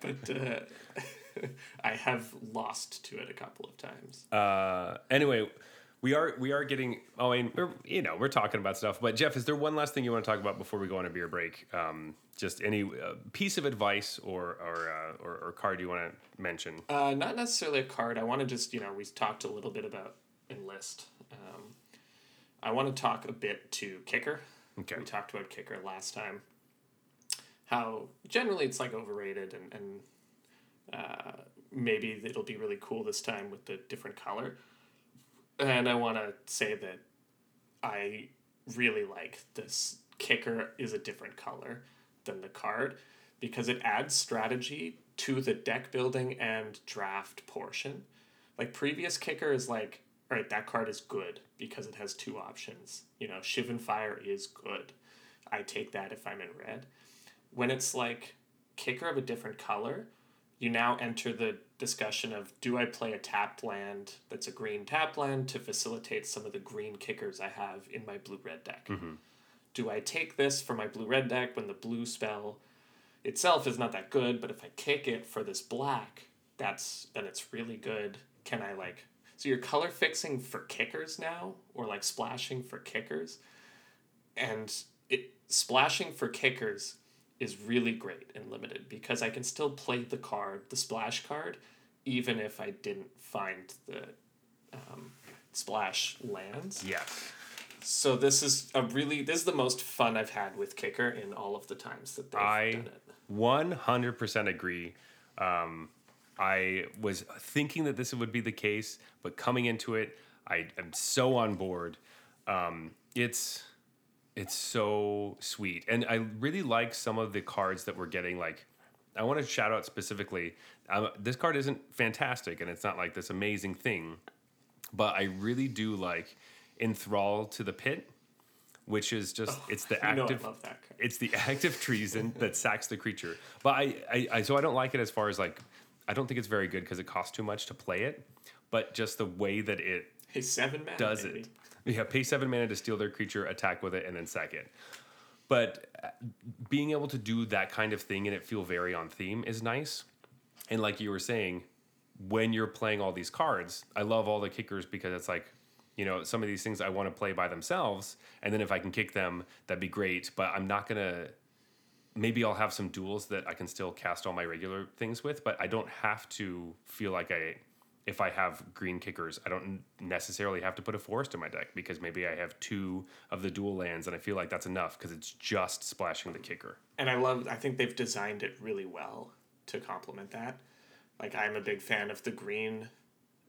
But uh, I have lost to it a couple of times. uh, anyway, we are we are getting. Oh, I mean, we're you know we're talking about stuff. But Jeff, is there one last thing you want to talk about before we go on a beer break? Um, just any uh, piece of advice or or, uh, or or card you want to mention? Uh, not necessarily a card. I want to just, you know, we talked a little bit about enlist. Um, I want to talk a bit to kicker. Okay. We talked about kicker last time. How generally it's like overrated and, and uh, maybe it'll be really cool this time with the different color. And I want to say that I really like this kicker is a different color than the card because it adds strategy to the deck building and draft portion. Like previous kicker is like, all right, that card is good because it has two options. You know, Shivan Fire is good. I take that if I'm in red. When it's like kicker of a different color, you now enter the discussion of do I play a tapped land that's a green tapped land to facilitate some of the green kickers I have in my blue red deck? Mm-hmm. Do I take this for my blue red deck when the blue spell itself is not that good, but if I kick it for this black, that's then it's really good. Can I like so you're color fixing for kickers now or like splashing for kickers? And it splashing for kickers is really great in limited because I can still play the card, the splash card, even if I didn't find the um, splash lands. Yes. So this is a really this is the most fun I've had with kicker in all of the times that they've I done it. one hundred percent agree. Um, I was thinking that this would be the case, but coming into it, I am so on board. Um, it's it's so sweet, and I really like some of the cards that we're getting. Like, I want to shout out specifically. Um, this card isn't fantastic, and it's not like this amazing thing, but I really do like In Thrall to the Pit, which is just it's the You know I active love that card. it's the active treason that sacks the creature. But I, I, I so I don't like it as far as like I don't think it's very good because it costs too much to play it. But just the way that it Hey, seven mana. does baby. it, yeah, pay seven mana to steal their creature, attack with it, and then sack it. But uh, being able to do that kind of thing and it feel very on theme is nice. And like you were saying, when you're playing all these cards, I love all the kickers because it's like, you know, some of these things I want to play by themselves, and then if I can kick them, that'd be great. But I'm not gonna. Maybe I'll have some duals that I can still cast all my regular things with, but I don't have to feel like I. If I have green kickers, I don't necessarily have to put a forest in my deck because maybe I have two of the dual lands, and I feel like that's enough because it's just splashing the kicker. And I love. I think they've designed it really well to complement that. Like I'm a big fan of the green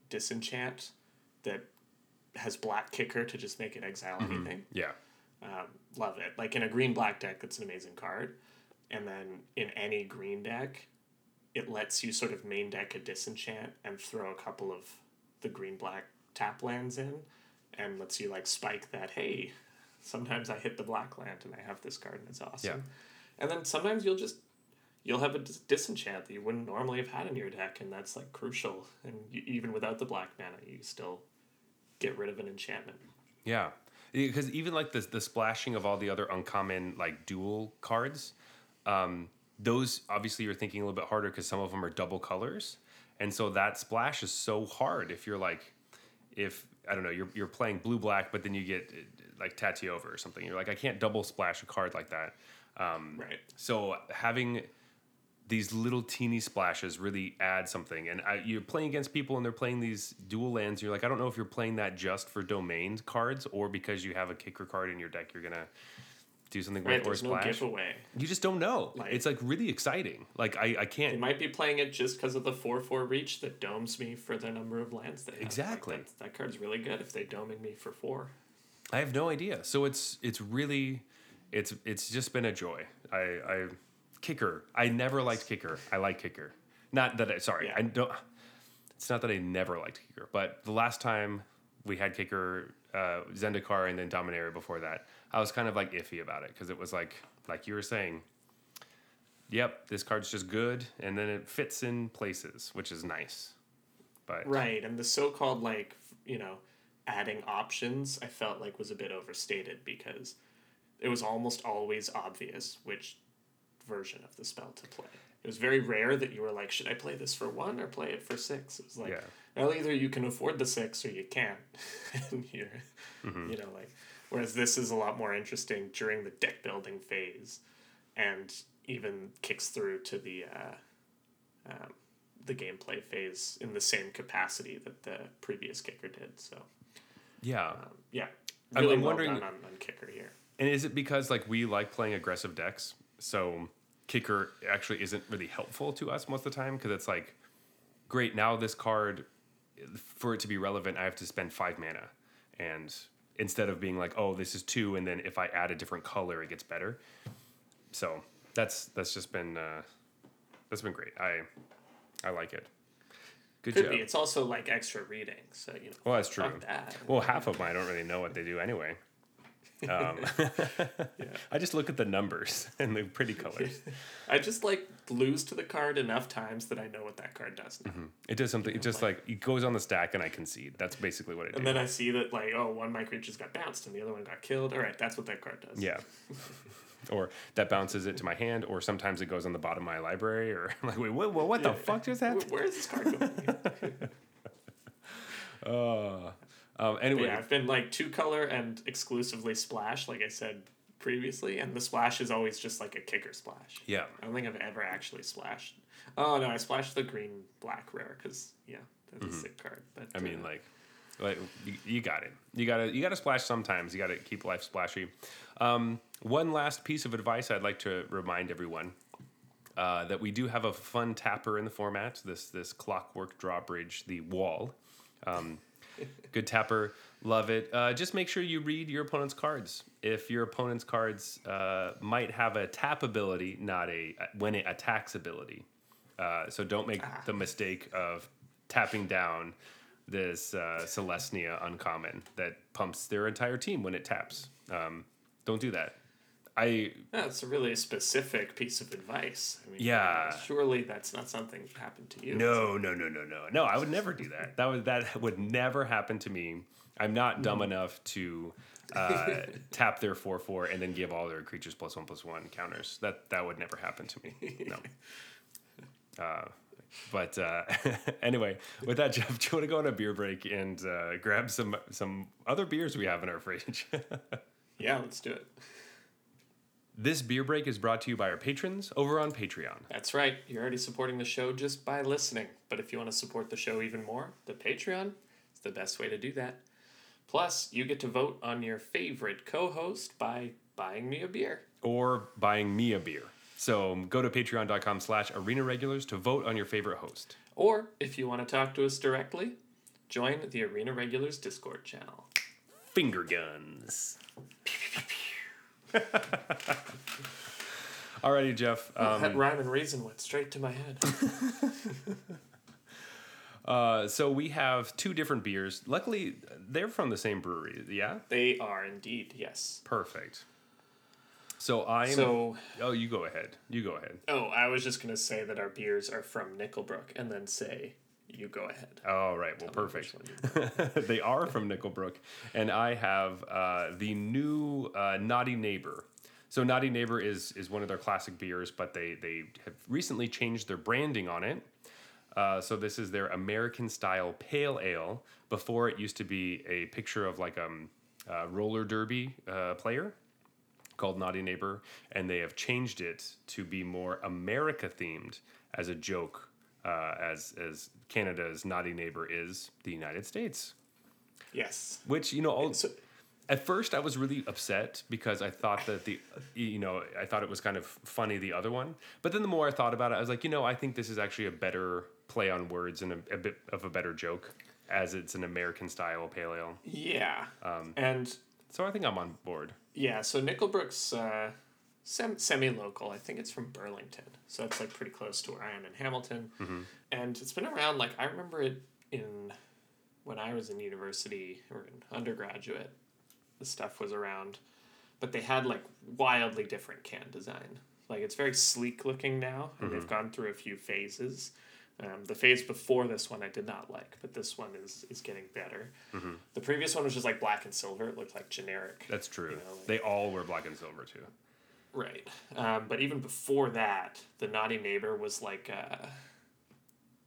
disenchant that has black kicker to just make it exile anything. Yeah, Um, love it. Like in a green black deck, that's an amazing card. And then in any green deck, it lets you sort of main deck a disenchant and throw a couple of the green black tap lands in and lets you like spike that, hey, sometimes I hit the black land and I have this card and it's awesome. Yeah. And then sometimes you'll just you'll have a dis- disenchant that you wouldn't normally have had in your deck and that's like crucial and you, even without the black mana you still get rid of an enchantment. Yeah, because even like the the splashing of all the other uncommon like dual cards, um, those obviously you're thinking a little bit harder because some of them are double colors, and so that splash is so hard. If you're like, if I don't know, you're you're playing blue black, but then you get uh, like Tatyova or something. You're like, I can't double splash a card like that. Um, Right. So having these little teeny splashes really add something. And I, you're playing against people and they're playing these dual lands. You're like, I don't know if you're playing that just for domain cards or because you have a kicker card in your deck, you're gonna do something Right, with or there's no splash. giveaway. you just don't know. Like- it's like really exciting. Like I, I can't. They might be playing it just because of the four four reach that domes me for the number of lands they have. Like, Exactly. that, that card's really good if they doming me for four. I have no idea. So it's it's really, it's it's just been a joy. I I kicker. I never liked kicker. I like kicker. Not that I sorry. Yeah. I don't. It's not that I never liked kicker, but the last time we had kicker, uh, Zendikar and then Dominaria before that, I was kind of like iffy about it because it was like like you were saying. Yep, this card's just good, and then it fits in places, which is nice. But Right, and the so-called like you know adding options, I felt like was a bit overstated because it was almost always obvious which version of the spell to play. It was very rare that you were like, should I play this for one or play it for six? It was like, Yeah. well, either you can afford the six or you can't, and you're, Mm-hmm. you know, like. Whereas this is a lot more interesting during the deck building phase, and even kicks through to the uh, um, the gameplay phase in the same capacity that the previous kicker did. So yeah, um, yeah, I'm- really I'm well wondering- on, on kicker here. And is it because like we like playing aggressive decks, so kicker actually isn't really helpful to us most of the time because it's like, great now this card, for it to be relevant, I have to spend five mana, and instead of being like, oh this is two, and then if I add a different color, it gets better. So that's that's just been uh, that's been great. I I like it. Good Could job. be. It's also like extra reading, so you know. Well, that's true. that. Well, half of them I don't really know what they do anyway. Um, I just look at the numbers and the pretty colors. I just like lose to the card enough times that I know what that card does now. It does something. It just like it goes on the stack and I concede. That's basically what it does. And did. then I see that like, oh, one of my creatures got bounced and the other one got killed. All right, that's what that card does. Yeah. or that bounces it to my hand, or sometimes it goes on the bottom of my library, or I'm like, wait, what, what, what the fuck just happened? where is this card going? Uh, um, anyway, yeah, I've been like two color and exclusively splash, like I said previously, and the splash is always just like a kicker splash. yeah, I don't think I've ever actually splashed. Oh no, I splashed the green black rare because yeah, that's a sick card. But Mm-hmm. I mean, uh, like, like you, you got it. You gotta you gotta splash sometimes. You gotta keep life splashy. Um, one last piece of advice I'd like to remind everyone uh, that we do have a fun tapper in the format. This this clockwork drawbridge, the wall. Um, good tapper, love it. Uh, just make sure you read your opponent's cards. If your opponent's cards uh, might have a tap ability, not a when it attacks ability. Uh, so don't make the mistake of tapping down this uh, Selesnya uncommon that pumps their entire team when it taps. Um, don't do that. I that's a really specific piece of advice. I mean, Yeah. surely that's not something that happened to you. no no no no no no. I would never do that. That would that would never happen to me. I'm not dumb enough to uh, tap their four four and then give all their creatures plus one plus one counters. That that would never happen to me. No. Uh, but uh, anyway, with that, Jeff, do you want to go on a beer break and uh, grab some some other beers we have in our fridge? Yeah, let's do it. This beer break is brought to you by our patrons over on Patreon. That's right. You're already supporting the show just by listening. But if you want to support the show even more, the Patreon is the best way to do that. Plus, you get to vote on your favorite co-host by buying me a beer. or buying me a beer. So um, go to patreon.com slash arena regulars to vote on your favorite host. Or if you want to talk to us directly, join the Arena Regulars Discord channel. Finger guns. Alrighty, Jeff. Um, that rhyme and reason went straight to my head. uh, so we have two different beers. Luckily, they're from the same brewery. Yeah? they are indeed, yes. Perfect. So I'm. So, oh, you go ahead. You go ahead. oh, I was just going to say that our beers are from Nickelbrook and then say, you go ahead. All right. Well, perfect. One you- they are from Nickelbrook, and I have uh, the new uh, Naughty Neighbor. So Naughty Neighbor is is one of their classic beers, but they they have recently changed their branding on it. Uh, so this is their American style pale ale. Before it used to be a picture of like um, a roller derby uh, player called Naughty Neighbor, and they have changed it to be more America themed as a joke, uh, as as Canada's Naughty Neighbor is the United States. yes. Which you know, all, So, At first, I was really upset because I thought that the, you know, I thought it was kind of funny the other one. But then the more I thought about it, I was like, you know, I think this is actually a better play on words and a, a bit of a better joke, as it's an American style pale ale. Yeah. Um, and So I think I'm on board. yeah, so Nickelbrook's uh, sem- semi-local. I think it's from Burlington, so it's like pretty close to where I am in Hamilton. Mm-hmm. And it's been around. Like I remember it in when I was in university or in undergraduate. The stuff was around, but they had like wildly different can design. Like it's very sleek looking now, and they've gone through a few phases. Um, the phase before this one I did not like, but this one is is getting better. The previous one was just like black and silver. It looked like generic. That's true. You know, like- they all were black and silver too. Right. Um, but even before that, the naughty neighbor was like uh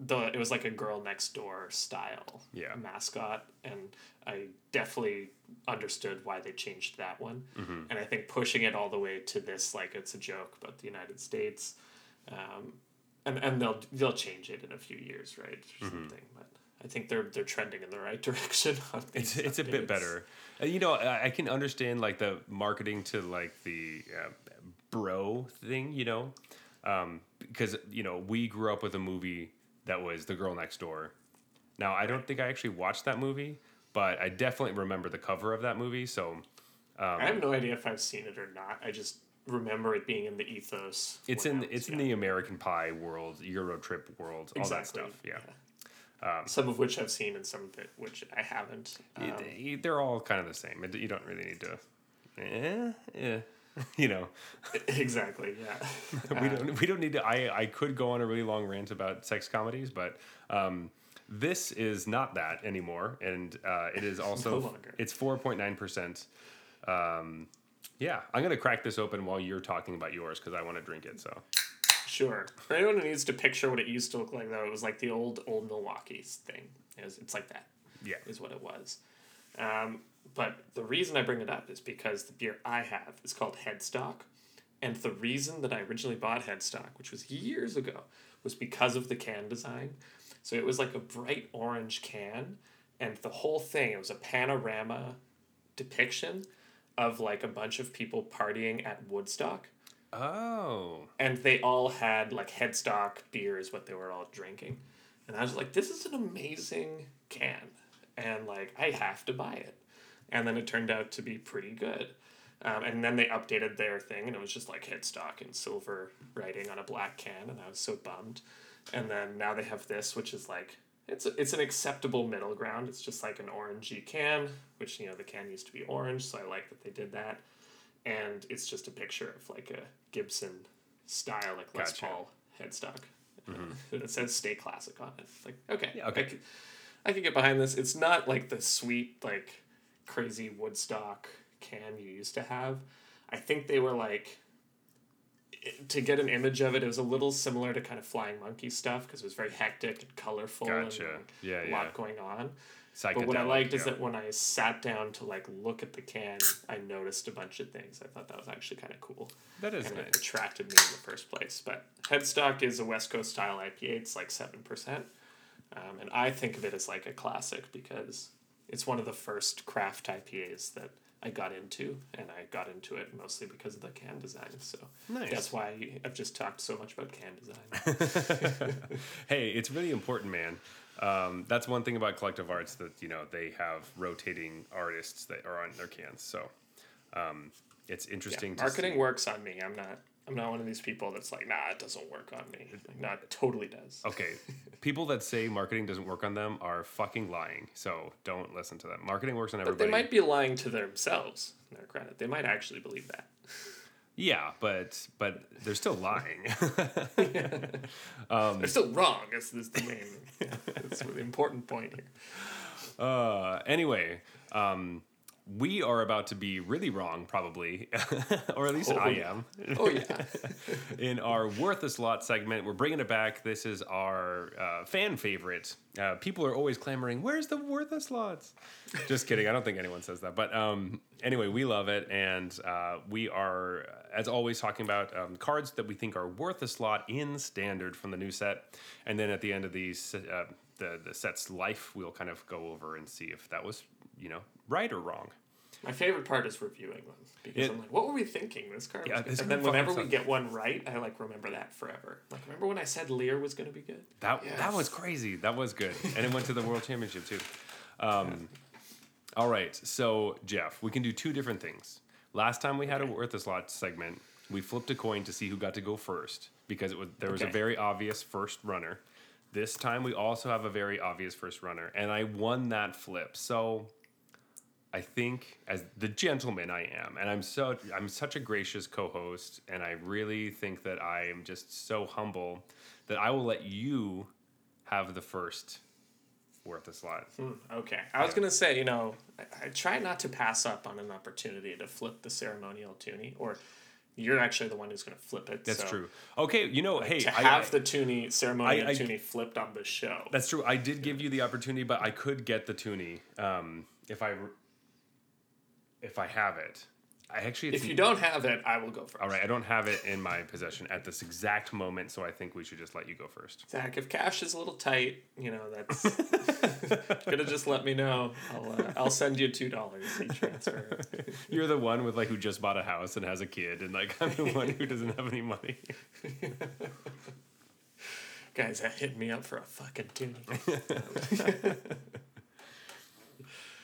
the it was like a girl next door style Yeah. mascot and I definitely understood why they changed that one. Mm-hmm. And I think pushing it all the way to this like it's a joke about the United States. Um, and, and they'll they'll change it in a few years, right? Or Mm-hmm. something. I think they're they're trending in the right direction. On It's it's a bit better. Uh, you know, I, I can understand like the marketing to like the uh, bro thing. You know, um, because you know we grew up with a movie that was The Girl Next Door. Now I don't think I actually watched that movie, but I definitely remember the cover of that movie. So I have no idea if I've seen it or not. I just remember it being in the ethos. it's in was it's in the American Pie world, Euro Trip world, all that stuff. Yeah. Um, some of which I've seen and some of it which I haven't. Um, It- they're all kind of the same. You don't really need to, eh, yeah, you know. exactly. Yeah. we don't we don't need to I, I could go on a really long rant about sex comedies but um, this is not that anymore and uh, it is also No it's 4.9% um, yeah i'm gonna crack this open while you're talking about yours because i want to drink it so Sure. Anyone who needs to picture what it used to look like, though, it was like the old old Milwaukee's thing. It was, it's like that. yeah is what it was. Um, but the reason I bring it up is because the beer I have is called Headstock. And the reason that I originally bought Headstock, which was years ago, was because of the can design. So it was like a bright orange can, and the whole thing, it was a panorama depiction of like a bunch of people partying at Woodstock. Oh And they all had like Headstock beer is what they were all drinking. And I was like, this is an amazing can. And like, I have to buy it. And then it turned out to be pretty good. Um, and then they updated their thing and it was just like Headstock and silver writing on a black can. And I was so bummed. And then now they have this, which is like, it's, a, it's an acceptable middle ground. It's just like an orangey can, which, you know, the can used to be orange. So I like that they did that and it's just a picture of like a Gibson style, like Les Gotcha. Paul headstock. Mm-hmm. it says "Stay Classic" on it. Like, okay, Yeah, okay. I can, I could get behind this. It's not like the sweet, like crazy Woodstock can you used to have. I think they were like. To get an image of it, it was a little similar to kind of Flying Monkey stuff because it was very hectic and colorful Gotcha. and Yeah, a yeah. lot going on. But what I liked is that when I sat down to like look at the can, I noticed a bunch of things. I thought that was actually kind of cool. that is and it attracted me in the first place. But Headstock is a West Coast style IPA. It's like seven percent, um, and I think of it as like a classic because it's one of the first craft IPAs that I got into, and I got into it mostly because of the can design. So Nice. that's why I've just talked so much about can design. hey, it's really important, man. Um, that's one thing about collective arts that you know they have rotating artists that are on their cans. So um, it's interesting to Marketing see. works on me. I'm not. I'm not one of these people that's like, nah, it doesn't work on me. Like, nah, it totally does. Okay, people that say marketing doesn't work on them are fucking lying. So don't listen to them. Marketing works on everybody. But they might be lying to themselves. in Their credit, they might actually believe that. Yeah, but but they're still lying. um, They're still wrong. That's, that's the main. that's the important point here. uh, anyway, um, we are about to be really wrong, probably, or at least Oh, I am. Oh yeah. in our worthless lot segment. We're bringing it back. This is our uh, fan favorite. Uh, people are always clamoring, "Where's the worthless lots?" Just kidding. I don't think anyone says that. But um, anyway, we love it, and uh, we are, as always, talking about um, cards that we think are worth a slot in standard from the new set. And then at the end of these, uh, the the set's life, we'll kind of go over and see if that was, you know, right or wrong. My favorite part is reviewing them because It- I'm like, what were we thinking? This card, Yeah, was good." this and then whenever we get one right, I like remember that forever. Like, remember when I said Lear was going to be good? That that was crazy. That was good, and it went to the world championship too. Um, all right, so Jeff, we can do two different things. Last time we had a worth a slot segment, we flipped a coin to see who got to go first because it was there was a very obvious first runner. This time we also have a very obvious first runner, and I won that flip. So I think as the gentleman I am, and I'm so I'm such a gracious co-host, and I really think that I am just so humble that I will let you have the first worth a slot. Hmm, okay. I was going to say, you know, I, I try not to pass up on an opportunity to flip the ceremonial toonie, or you're actually the one who's going to flip it. That's so true. Okay, you know, hey, To I, have I- the toonie, ceremonial I- toonie flipped on the show. that's true. I did give you the opportunity, but I could get the toonie um, if I if I have it. I actually it's If you don't have it, I will go first. all right. I don't have it in my possession at this exact moment, so I think we should just let you go first. Zach, if cash is a little tight, you know that's gonna just let me know. I'll uh, I'll send you two dollars each transfer. You're the one with like who just bought a house and has a kid, and like I'm the one who doesn't have any money. Guys, that hit me up for a fucking toonie.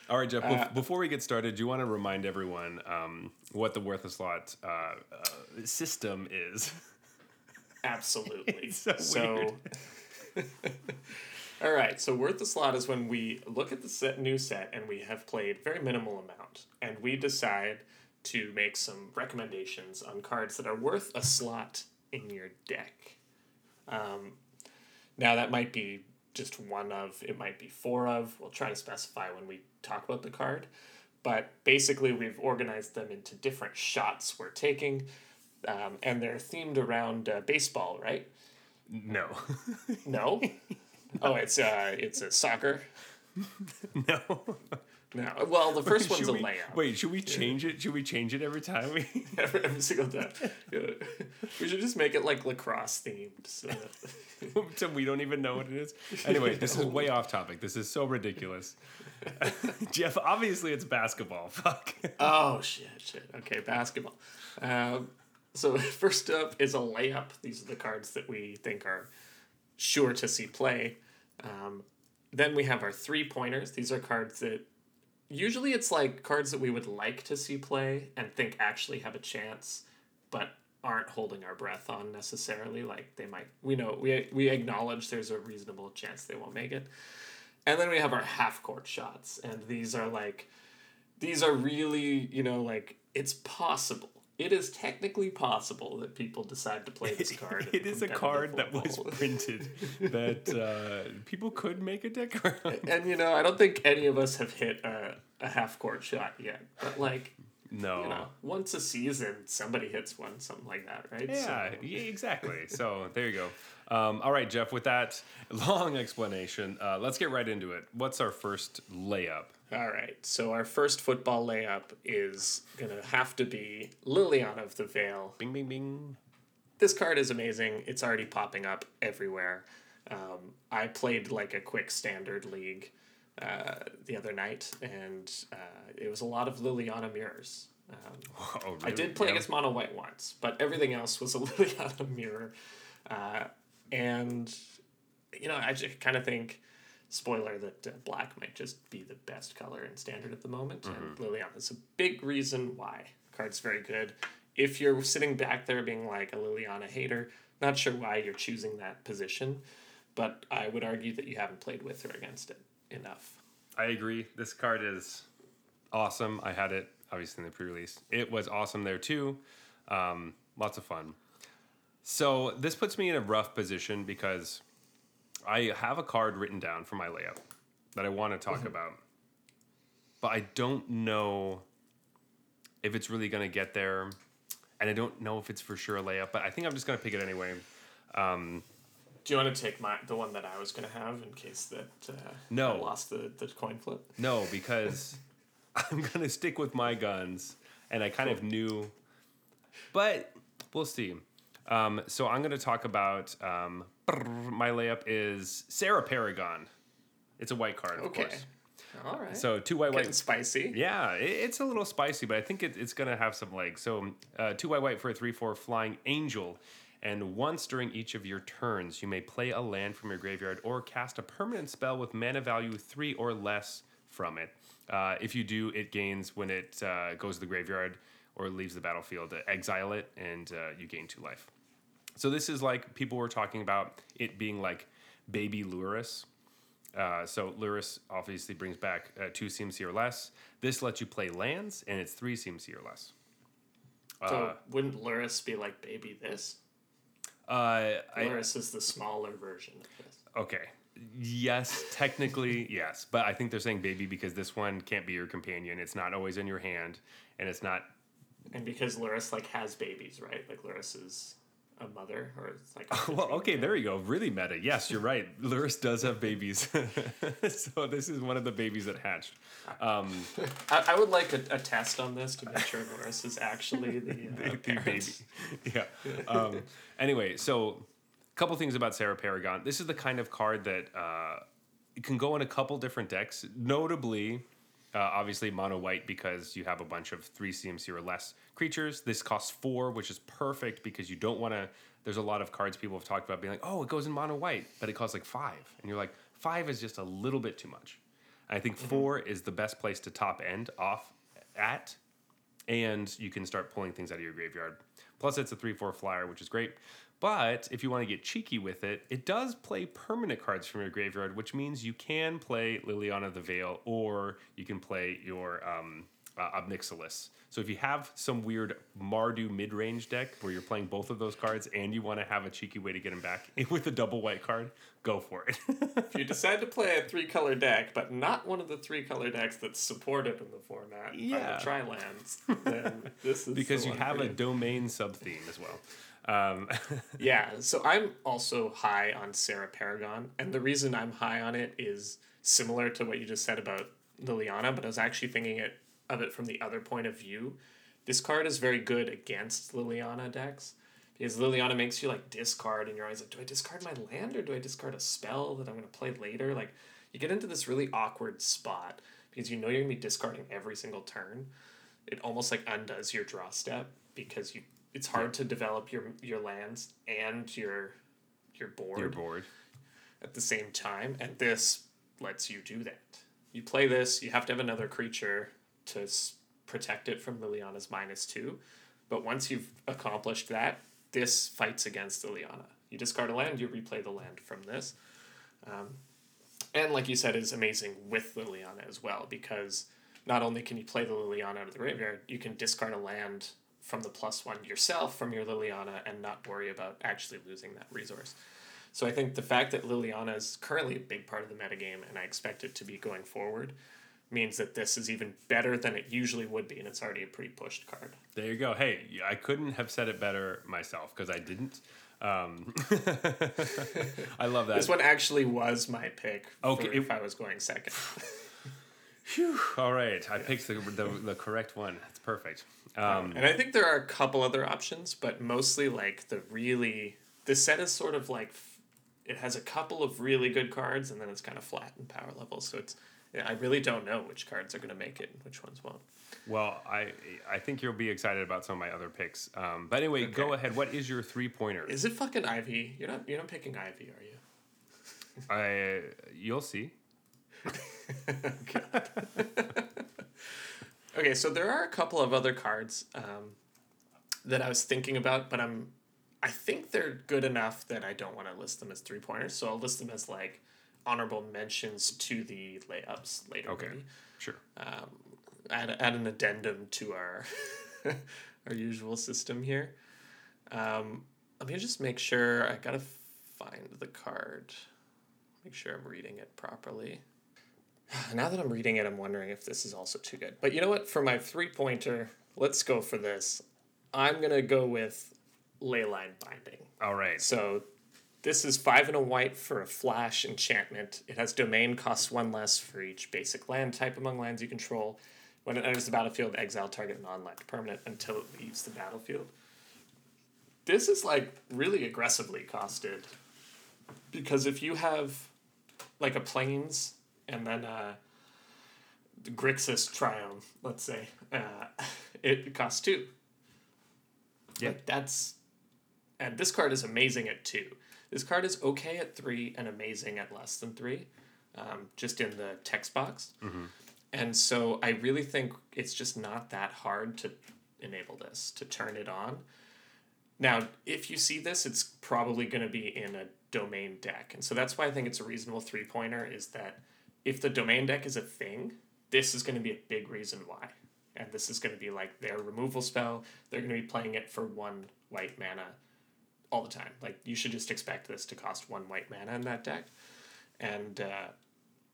All right, Jeff. Uh, before we get started, do you want to remind everyone um, what the worth a slot uh, uh, system is? Absolutely. so so All right, so worth the slot is when we look at the set, new set and we have played very minimal amount, and we decide to make some recommendations on cards that are worth a slot in your deck. Um, now that might be just one of, it might be four of. We'll try to specify when we talk about the card, but basically we've organized them into different shots we're taking, um, and they're themed around uh, baseball, right? No, No. oh, it's uh, it's a soccer. no. No. Well, the first one's a we- layup. Wait, should we change it? Should we change it every time we? every, every single time. Yeah. We should just make it like lacrosse themed. So so we don't even know what it is. Anyway, this is way off topic. This is so ridiculous. Jeff, obviously it's basketball. Fuck. oh shit, shit. Okay, basketball. Um, so first up is a layup. These are the cards that we think are sure to see play. Um, then we have our three pointers. These are cards that usually it's like cards that we would like to see play and think actually have a chance, but aren't holding our breath on necessarily. Like they might, we know we we acknowledge there's a reasonable chance they won't make it. And then we have our half court shots, and these are like, these are really you know like it's possible. It is technically possible that people decide to play this card. It is a card that was printed that uh, people could make a deck around. and you know, I don't think any of us have hit a, a half court shot yet. But like, No. you know, once a season, somebody hits one, something like that, right? Yeah, So- yeah, exactly. So there you go. Um, all right, Jeff. With that long explanation, uh, let's get right into it. What's our first layup? All right. So our first football layup is gonna have to be Liliana of the Veil. Bing, bing, bing. This card is amazing. It's already popping up everywhere. Um, I played like a quick standard league uh, the other night, and uh, it was a lot of Liliana mirrors. Um, Oh, I did play Yeah. against mono white once, but everything else was a Liliana mirror. Uh, and, you know, I just kind of think, spoiler, that uh, black might just be the best color and standard at the moment. And Liliana is a big reason why. Card's very good. If you're sitting back there being like a Liliana hater, not sure why you're choosing that position, but I would argue that you haven't played with or against it enough. I agree. This card is awesome. I had it obviously in the pre-release. It was awesome there too. Um, lots of fun. So this puts me in a rough position because I have a card written down for my layup that I want to talk about, but I don't know if it's really going to get there, and I don't know if it's for sure a layup. But I think I'm just going to pick it anyway. Do you want to take my the one that I was going to have in case that uh, No. I lost the, the coin flip? No, because I'm gonna stick with my guns, and I kind of knew, but we'll see. Um, so I'm gonna talk about um, my layup is Serra Paragon. It's a white card, of Okay. course. All right. So two white, Getting white. spicy. Yeah, it, it's a little spicy, but I think it, it's going to have some legs. So uh, two white, white for a three, four flying angel. And once during each of your turns, you may play a land from your graveyard or cast a permanent spell with mana value three or less from it. Uh, if you do, it gains when it uh, goes to the graveyard or leaves the battlefield. Uh, exile it, and uh, you gain two life. So this is like people were talking about it being like baby Lurrus. Uh, so Lurrus obviously brings back uh, two CMC or less. This lets you play lands, and it's three CMC or less. So Uh, wouldn't Lurrus be like baby this? uh, I, Lurrus is the smaller version of this. okay. Yes, technically yes, but I think they're saying baby because this one can't be your companion. It's not always in your hand, and it's not. And because Lurrus like has babies, right? Like Lurrus is a mother, or it's like. Oh, Well, okay, there you go. Really meta. Yes, you're right. Lurrus does have babies, so this is one of the babies that hatched. Um, I, I would like a, a test on this to make sure Lurrus is actually the, uh, the parent. baby. Yeah. Um, anyway, so a couple things about Serra Paragon. This is the kind of card that uh, it can go in a couple different decks. Notably, uh, obviously mono white because you have a bunch of three CMC or less creatures. This costs four, which is perfect because you don't want to. There's a lot of cards people have talked about being like, oh, it goes in mono white, but it costs like five, and you're like, five is just a little bit too much. I think four is the best place to top end off at and you can start pulling things out of your graveyard. Plus, it's a 3 4 flyer, which is great. But if you want to get cheeky with it, it does play permanent cards from your graveyard, which means you can play Liliana the Veil or you can play your um, uh, Ob Nixilis. So if you have some weird Mardu mid range deck where you're playing both of those cards and you want to have a cheeky way to get them back with a double white card, go for it. If you decide to play a three color deck, but not one of the three color decks that's supported in the format Yeah. by the tri lands, then this is because you have a domain sub theme as well. Um, Yeah, so I'm also high on Serra Paragon, and the reason I'm high on it is similar to what you just said about Liliana, but I was actually thinking it of it from the other point of view. This card is very good against Liliana decks because Liliana makes you like discard, and you're always like, do I discard my land or do I discard a spell that I'm going to play later? Like, you get into this really awkward spot because you know you're going to be discarding every single turn. It almost like undoes your draw step because you it's hard to develop your your lands and your your board your board. at the same time, and this lets you do that. You play this, you have to have another creature to s- protect it from Liliana's minus two, but once you've accomplished that, this fights against Liliana. You discard a land, you replay the land from this. Um, and like you said, is amazing with Liliana as well because not only can you play the Liliana out of the graveyard, you can discard a land from the plus one yourself from your Liliana and not worry about actually losing that resource. So I think the fact that Liliana is currently a big part of the metagame and I expect it to be going forward means that this is even better than it usually would be and it's already a pretty pushed card. There you go. Hey, I couldn't have said it better myself because I didn't. Um, I love that. This one actually was my pick Okay, if I was going second. Phew. All right, I picked the, the the correct one. It's perfect. Um, And I think there are a couple other options, but mostly like the really the set is sort of like it has a couple of really good cards and then it's kind of flat in power levels. So it's yeah, I really don't know which cards are going to make it and which ones won't. well, I I think you'll be excited about some of my other picks. Um, but anyway, go ahead. What is your three pointer? Is it fucking Ivy? You're not you're not picking Ivy, are you? I you'll see. Okay, so there are a couple of other cards um, that I was thinking about, but I'm I think they're good enough that I don't want to list them as three pointers. So I'll list them as like honorable mentions to the layups later. Okay. maybe. Sure. Um, add add an addendum to our our usual system here. Um, let me just make sure I gotta find the card. Make sure I'm reading it properly. Now that I'm reading it, I'm wondering if this is also too good. But you know what? For my three pointer, let's go for this. I'm gonna go with Leyline Binding. All right. So this is five and a white for a flash enchantment. It has domain, costs one less for each basic land type among lands you control. When it enters the battlefield, exile target non-land permanent until it leaves the battlefield. This is like really aggressively costed. Because if you have like a plains and then uh Grixis Triumph, let's say, uh, it costs two. Yeah. Like that's, and this card is amazing at two. This card is okay at three and amazing at less than three, um, just in the text box. And so I really think it's just not that hard to enable this, to turn it on. Now, if you see this, it's probably going to be in a domain deck. And so that's why I think it's a reasonable three pointer is that if the domain deck is a thing, this is going to be a big reason why. And this is going to be like their removal spell. They're going to be playing it for one white mana all the time. Like you should just expect this to cost one white mana in that deck. And uh,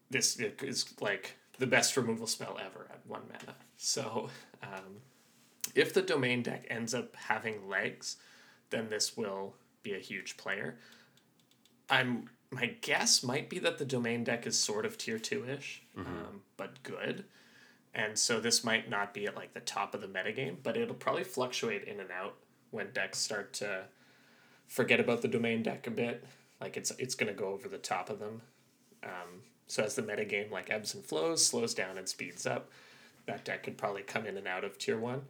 this is like the best removal spell ever at one mana. So um, if the domain deck ends up having legs, then this will be a huge player. I'm my guess might be that the domain deck is sort of tier two ish, um, but good. And so this might not be at like the top of the metagame, but it'll probably fluctuate in and out when decks start to forget about the domain deck a bit. Like it's it's gonna go over the top of them. Um, so as the metagame like ebbs and flows, slows down and speeds up, that deck could probably come in and out of tier one.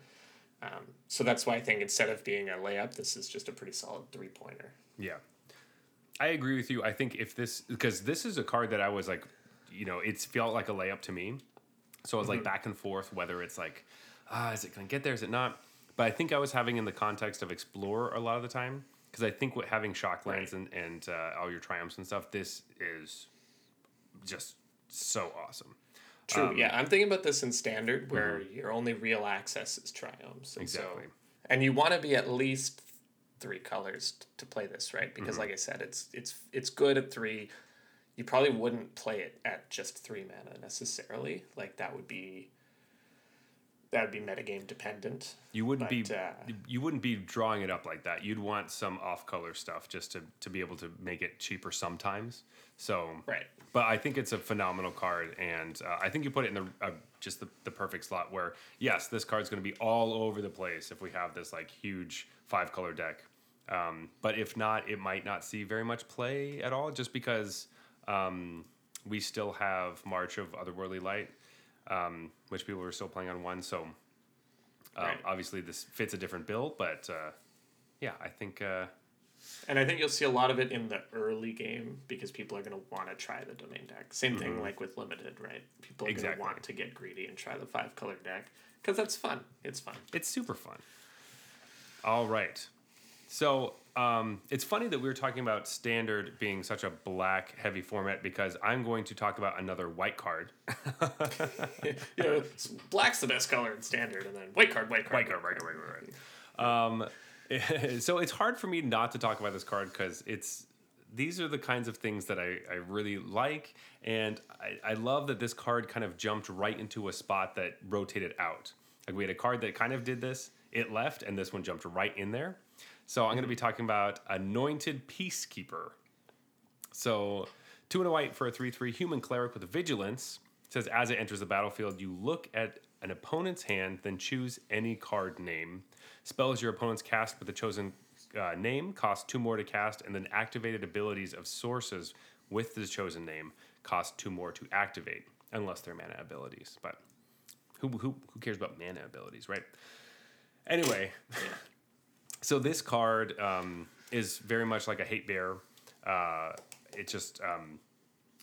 Um, so that's why I think instead of being a layup, this is just a pretty solid three pointer. Yeah. I agree with you. I think if this because this is a card that I was like, you know, it's felt like a layup to me. So I was like back and forth whether it's like, ah, is it gonna get there? Is it not? But I think I was having in the context of Explorer a lot of the time because I think with having Shocklands and and uh, all your Triomes and stuff, this is just so awesome. True. Um, yeah, I'm thinking about this in standard where your only real access is Triomes. And Exactly. So, and you want to be at least three colors t- to play this, right? Because like I said, it's it's it's good at three. You probably wouldn't play it at just three mana necessarily. Like that would be that would be metagame dependent. You wouldn't be But, uh, you wouldn't be drawing it up like that. You'd want some off color stuff just to to be able to make it cheaper sometimes. So Right. But I think it's a phenomenal card, and uh, I think you put it in the uh, just the, the perfect slot where yes, this card's going to be all over the place if we have this like huge five color deck. Um, but if not, it might not see very much play at all, just because um, we still have March of Otherworldly Light, um, which people are still playing on one. So um, Right. obviously this fits a different bill, but uh, yeah, I think uh, And I think you'll see a lot of it in the early game because people are going to want to try the domain deck. Same thing like with limited, right? People are going Mm-hmm. Exactly. to want to get greedy and try the five color deck because that's fun. It's fun. It's super fun. All right. So um, it's funny that we were talking about standard being such a black heavy format because I'm going to talk about another white card. you know, black's the best color in standard, and then white card, white card, White card, white card, white card, white Um, so it's hard for me not to talk about this card because it's these are the kinds of things that I, I really like and I, I love that this card kind of jumped right into a spot that rotated out. Like we had a card that kind of did this it left and this one jumped right in there. So i'm going to be mm-hmm. talking about anointed peacekeeper. So two and a white for a 3-3 human cleric with vigilance. It says as it enters the battlefield you look at an opponent's hand then choose any card name spells your opponent's cast with the chosen uh, name cost two more to cast and then activated abilities of sources with the chosen name cost two more to activate unless they're mana abilities but who, who, who cares about mana abilities right anyway so this card um, is very much like a hate bear. Uh, it just um,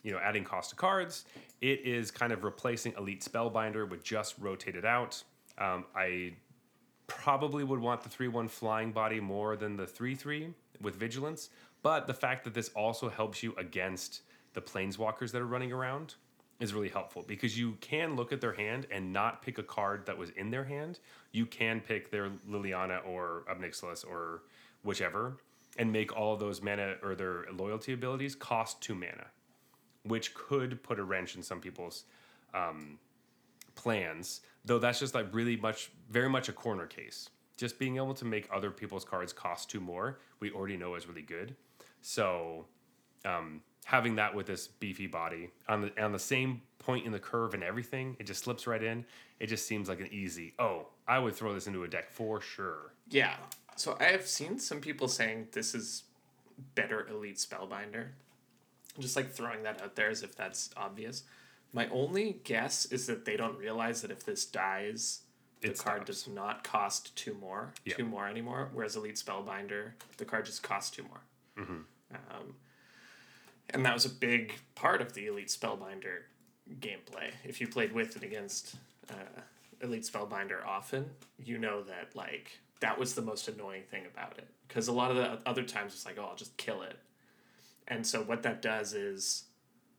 you know adding cost to cards. It is kind of replacing Elite Spellbinder with just rotated out. Um, I probably would want the three one flying body more than the three three with vigilance, but the fact that this also helps you against the planeswalkers that are running around is really helpful because you can look at their hand and not pick a card that was in their hand. You can pick their Liliana or Ob Nixilis or whichever and make all of those mana or their loyalty abilities cost two mana, which could put a wrench in some people's um, plans. Though that's just like really much, very much a corner case. Just being able to make other people's cards cost two more, we already know is really good. So um, having that with this beefy body on the on the same point in the curve and everything, it just slips right in. It just seems like an easy. Oh, I would throw this into a deck for sure. Yeah. So I have seen some people saying this is better elite spellbinder. Just like throwing that out there as if that's obvious. My only guess is that they don't realize that if this dies, the It card stops. does not cost two more, Yeah. two more anymore. Whereas Elite Spellbinder, the card just costs two more. Mm-hmm. Um, and that was a big part of the Elite Spellbinder gameplay. If you played with and against uh, Elite Spellbinder often, you know that like that was the most annoying thing about it. Because a lot of the other times it's like, oh, I'll just kill it. And so what that does is,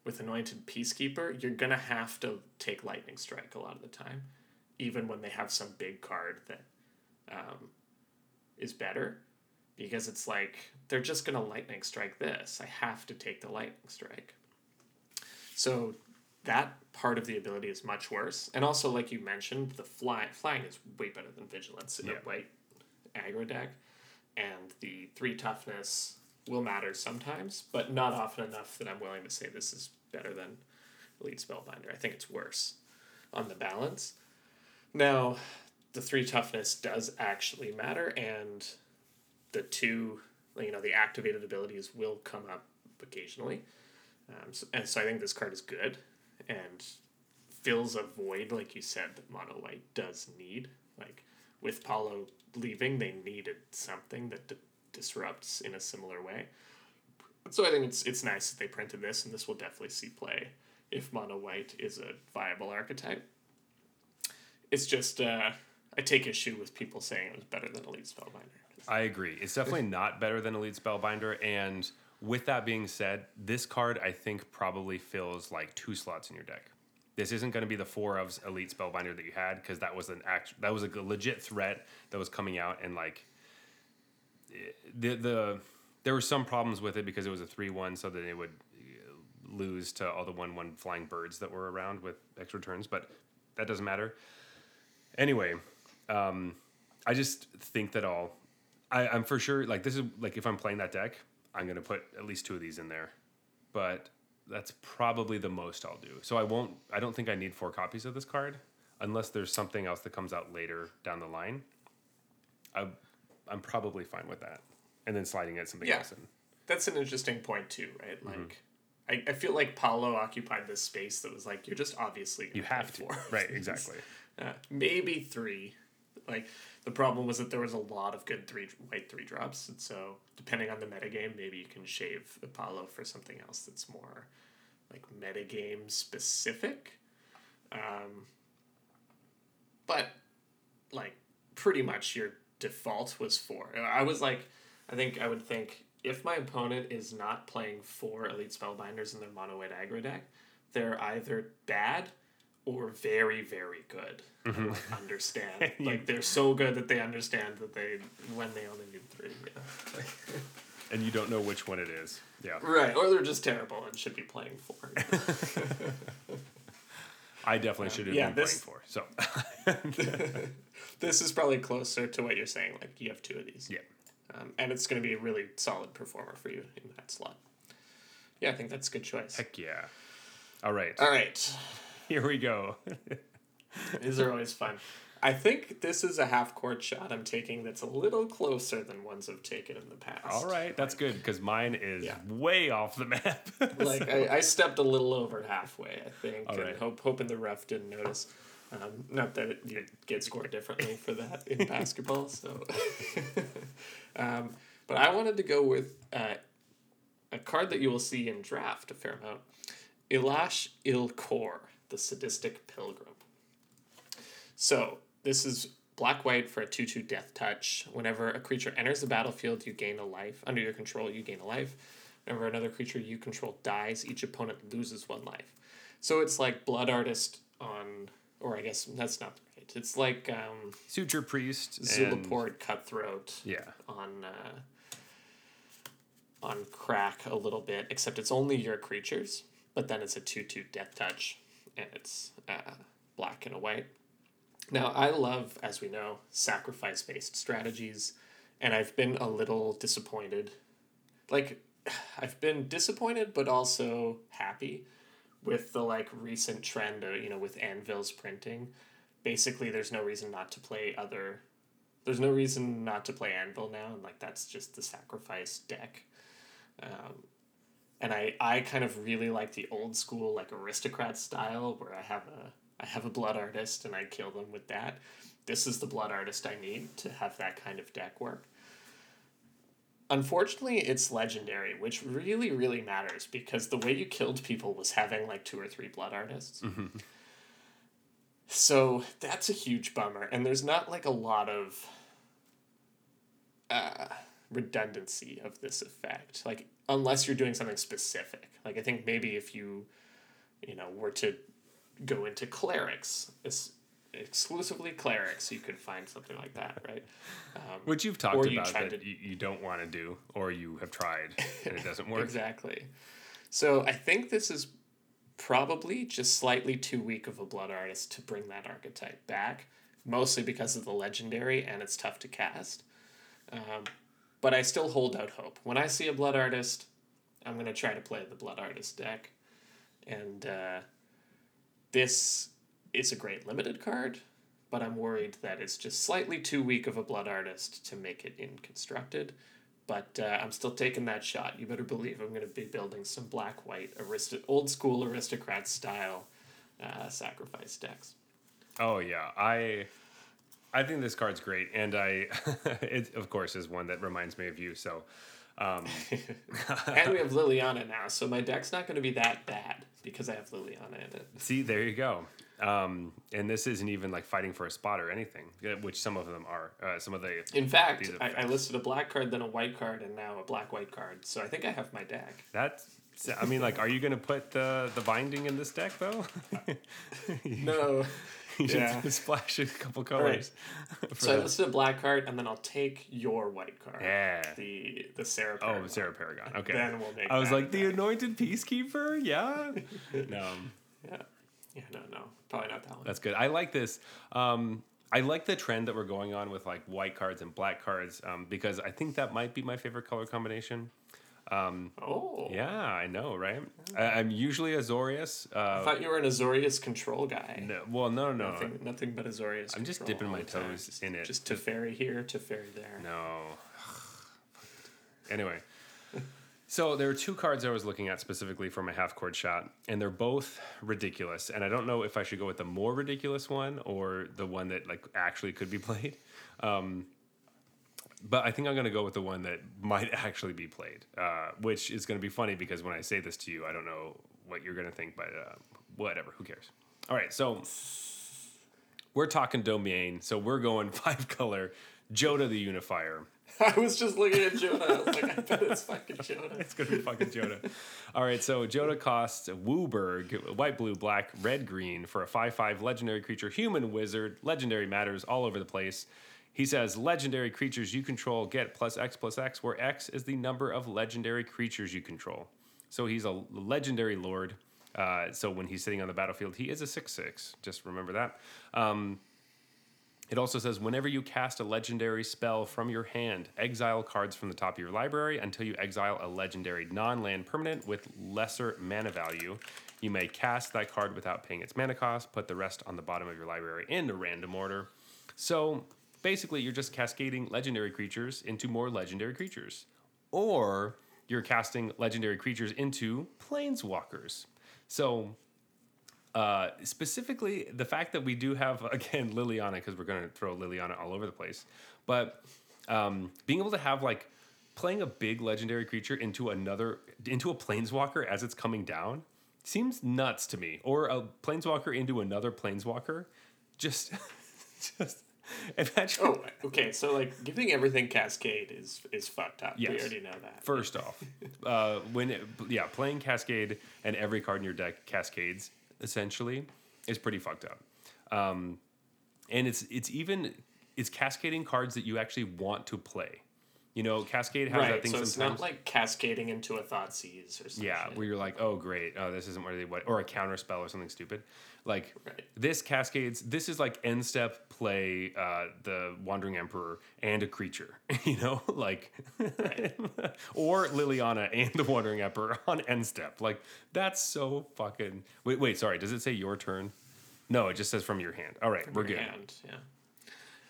with Anointed Peacekeeper, you're gonna have to take Lightning Strike a lot of the time, even when they have some big card that um, is better, because it's like they're just gonna Lightning Strike this. I have to take the Lightning Strike. So that part of the ability is much worse, and also like you mentioned, the fly flying is way better than Vigilance in Yeah. a white aggro deck, and the three toughness will matter sometimes, but not often enough that I'm willing to say this is better than Elite Spellbinder. I think it's worse on the balance. Now, the three toughness does actually matter, and the two, you know, the activated abilities will come up occasionally. Um, so, and so I think this card is good and fills a void, like you said, that Mono White does need. Like with Paulo leaving, they needed something that d- disrupts in a similar way. So I think it's it's nice that they printed this, and this will definitely see play if Mono White is a viable archetype. It's just uh, I take issue with people saying it was better than Elite Spellbinder. I agree. It's definitely not better than Elite Spellbinder. And with that being said, this card I think probably fills like two slots in your deck. This isn't going to be the four of Elite Spellbinder that you had because that was an act that was a legit threat that was coming out and like the the there were some problems with it because it was a three one, so that it would eh, lose to all the one one flying birds that were around with extra turns, but that doesn't matter. Anyway, um, I just think that all I, I'm for sure like this is like if I'm playing that deck, I'm gonna put at least two of these in there. But that's probably the most I'll do. So I won't I don't think I need four copies of this card unless there's something else that comes out later down the line. I I'm probably fine with that. And then sliding it something Yeah. else in. That's an interesting point too, right? Mm-hmm. Like, I, I feel like Paulo occupied this space that was like you're just obviously You have to. Right, exactly. Uh, maybe three. Like the problem was that there was a lot of good three white three drops, and so depending on the metagame, maybe you can shave Apollo for something else that's more like metagame specific. Um, but like pretty much your default was four. I was like, I think I would think if my opponent is not playing four elite spellbinders in their mono white aggro deck, they're either bad or very very good. Mm-hmm. like, understand like they're so good that they understand that they when they only need three. Yeah. And you don't know which one it is. Yeah. Right, or they're just terrible and should be playing four. I definitely should have yeah, been this- playing four. So this is probably closer to what you're saying. Like you have two of these. yeah. Um, and it's going to be a really solid performer for you in that slot. Yeah, I think that's a good choice. Heck yeah. All right. All right. Here we go. These are always fun. I think this is a half court shot I'm taking that's a little closer than ones I've taken in the past. All right, that's good because mine is Yeah. way off the map. Like I, I stepped a little over halfway, I think, All and right. hope hoping the ref didn't notice. Um, not that it, you get scored differently for that in basketball. So, um, but I wanted to go with uh, a card that you will see in draft a fair amount. Elas il-Kor, the Sadistic Pilgrim. So this is black white for a two two death touch. Whenever a creature enters the battlefield, you gain a life. Under your control, you gain a life. Whenever another creature you control dies, each opponent loses one life. So it's like Blood Artist on, or I guess that's not right. It's like um, Suture Priest. and- Zulaport Cutthroat Yeah. on uh, on crack a little bit, except it's only your creatures, but then it's a two two death touch, and it's uh, black and a white. Now I love, as we know, sacrifice based strategies, and I've been a little disappointed. Like, I've been disappointed, but also happy with the like recent trend you know with Anvil's printing. Basically, there's no reason not to play other there's no reason not to play Anvil now, and like that's just the sacrifice deck. Um, and I I kind of really like the old school like aristocrat style where I have a I have a blood artist and I kill them with that. This is the blood artist I need to have that kind of deck work. Unfortunately, it's legendary, which really, really matters because the way you killed people was having like two or three blood artists. So that's a huge bummer. And there's not like a lot of uh, redundancy of this effect. Like, unless you're doing something specific. Like, I think maybe if you, you know, were to go into clerics, it's exclusively clerics, you could find something like that, right? Um, Which you've talked you about that to- you, you don't want to do, or you have tried and it doesn't work. Exactly. So I think this is probably just slightly too weak of a blood artist to bring that archetype back, mostly because of the legendary and it's tough to cast. Um, but I still hold out hope. When I see a blood artist, I'm going to try to play the blood artist deck. And uh, this is a great limited card, but I'm worried that it's just slightly too weak of a blood artist to make it in constructed. But uh, I'm still taking that shot. You better believe I'm going to be building some black white aristo- old school aristocrat style uh, sacrifice decks. Oh yeah, I I think this card's great, and I it of course is one that reminds me of you. So um, and we have Liliana now, so my deck's not going to be that bad because I have Liliana in it. see, there you go. Um, and this isn't even like fighting for a spot or anything, which some of them are. Uh, some of the In fact, I, I listed a black card, then a white card, and now a black white card. So I think I have my deck. that. I mean, like, are you gonna put the the binding in this deck though? No. you should Yeah. splash a couple colors. for So I that. listed a black card, and then I'll take your white card. Yeah. The the Serra. Oh, Paragon. Serra Paragon. Okay. Then we'll make I was like the deck. anointed peacekeeper. Yeah. no. Yeah. Yeah. No. No. Probably not that one. That's good. I like this. Um, I like the trend that we're going on with like white cards and black cards um, because I think that might be my favorite color combination. Oh. Yeah, I know, right? I, I'm usually Azorius. I Uh, thought you were an Azorius control guy. no, well, no, no, no. Nothing, nothing but Azorius. I'm just dipping my toes Just- in it. Just to ferry here, to ferry there. No. anyway, so there are two cards I was looking at specifically for my half court shot, and they're both ridiculous. And I don't know if I should go with the more ridiculous one or the one that like actually could be played. Um, but I think I'm going to go with the one that might actually be played, uh, which is going to be funny because when I say this to you, I don't know what you're going to think, but uh, whatever, who cares? All right, so we're talking domain, so we're going five color Jodah the Unifier. I was just looking at Jonah. I was like, I bet it's fucking Jonah. It's gonna be fucking Jodah. All right, so Jodah costs WUBRG, white, blue, black, red, green for a 5 5 legendary creature, human wizard, legendary matters all over the place. He says legendary creatures you control get plus X plus X, where X is the number of legendary creatures you control. So he's a legendary lord. Uh, so when he's sitting on the battlefield, he is a 6 6. Just remember that. It also says whenever you cast a legendary spell from your hand, exile cards from the top of your library until you exile a legendary non land permanent with lesser mana value. You may cast that card without paying its mana cost, put the rest on the bottom of your library in a random order. So basically, you're just cascading legendary creatures into more legendary creatures. Or you're casting legendary creatures into planeswalkers. So uh, specifically the fact that we do have again Liliana because we're going to throw Liliana all over the place, but um, being able to have like playing a big legendary creature into another into a planeswalker as it's coming down seems nuts to me, or a planeswalker into another planeswalker, just just imagine. Oh, okay. So like giving everything Cascade is is fucked up. yes. We already know that. First off, uh, when it, yeah, playing Cascade and every card in your deck cascades essentially is pretty fucked up. Um, and it's it's even it's cascading cards that you actually want to play. You know, Cascade has that right. thing So it's sometimes. not like cascading into a Thoughtseize or something. yeah, where you're like, oh great, oh this isn't what they what, or a counter spell or something stupid. Like Right. this cascades. This is like end step play uh, the Wandering Emperor and a creature. You know, like or Liliana and the Wandering Emperor on end step. Like that's so fucking. Wait, wait, sorry. Does it say your turn? No, it just says from your hand. All right, we're good. Hand, yeah.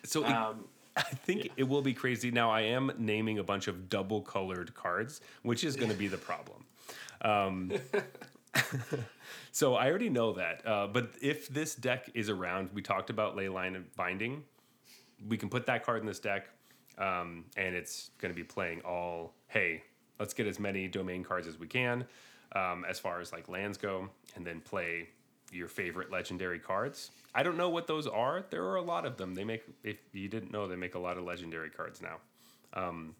So it- Um, I think it will be crazy. Now I am naming a bunch of double colored cards, which is going to be the problem. Um, so I already know that. Uh, but if this deck is around, we talked about Leyline Binding. We can put that card in this deck, um, and it's going to be playing all. Hey, let's get as many domain cards as we can, um, as far as like lands go, and then play your favorite legendary cards. I don't know what those are. There are a lot of them. They make if you didn't know, they make a lot of legendary cards now. Um,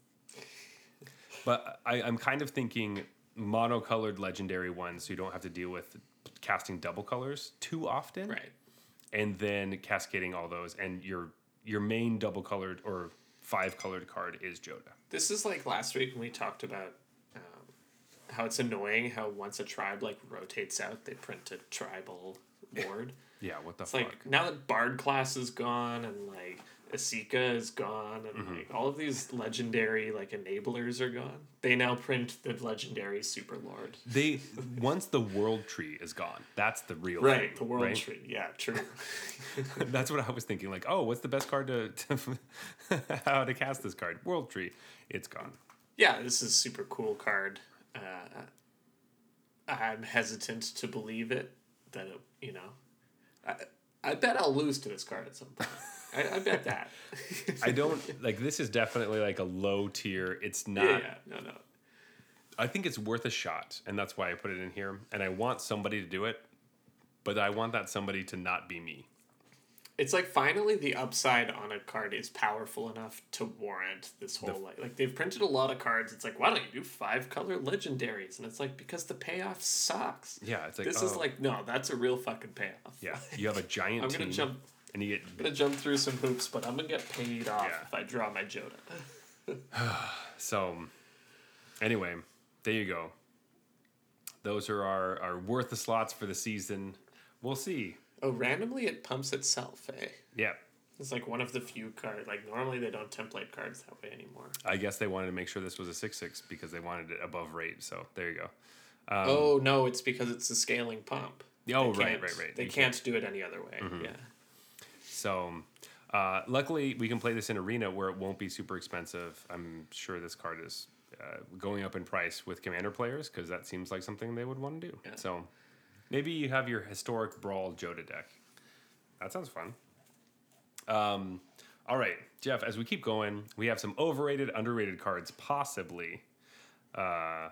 but I, I'm kind of thinking monocolored legendary ones, so you don't have to deal with casting double colors too often, Right. and then cascading all those, and your your main double colored or five colored card is Jodah. This is like last week when we talked about how it's annoying how once a tribe like rotates out, they print a tribal lord. Yeah, what the It's fuck? like now that Bard class is gone and like Esika is gone and Mm-hmm. like all of these legendary like enablers are gone. They now print the legendary super lord. they once the world tree is gone, that's the real Right, thing, the world right? tree. Yeah, true. That's what I was thinking. Like, oh, what's the best card to, to how to cast this card? World tree, it's gone. yeah, this is a super cool card. Uh, I'm hesitant to believe it that it, you know. I, I bet I'll lose to this card at some point. I, I bet that. I don't like this is definitely like a low tier. It's not. yeah, yeah, no, no. I think it's worth a shot, and that's why I put it in here. And I want somebody to do it, but I want that somebody to not be me. It's like finally the upside on a card is powerful enough to warrant this whole like like they've printed a lot of cards. It's like why don't you do five color legendaries? And it's like because the payoff sucks. Yeah, it's like this oh, is like no, that's a real fucking payoff. yeah. You have a giant I'm gonna jump. and you I'm gonna jump through some hoops, but I'm gonna get paid off Yeah. if I draw my Jodah. so. Anyway, there you go. Those are our our worth the slots for the season. We'll see. Oh, randomly it pumps itself. Eh? Yeah, It's like one of the few cards. Like normally they don't template cards that way anymore. I guess they wanted to make sure this was a six six because they wanted it above rate. So there you go. oh no, it's because it's a scaling pump. Oh, They right, can't- right, right. They You can't do it any other way. Yeah. So, uh, luckily, we can play this in arena where it won't be super expensive. I'm sure this card is uh, going up in price with commander players because that seems like something they would want to do. Yeah. So, maybe you have your historic brawl Jodah deck. That sounds fun. Um, all right, Jeff. As we keep going, we have some overrated, underrated cards, possibly. Uh,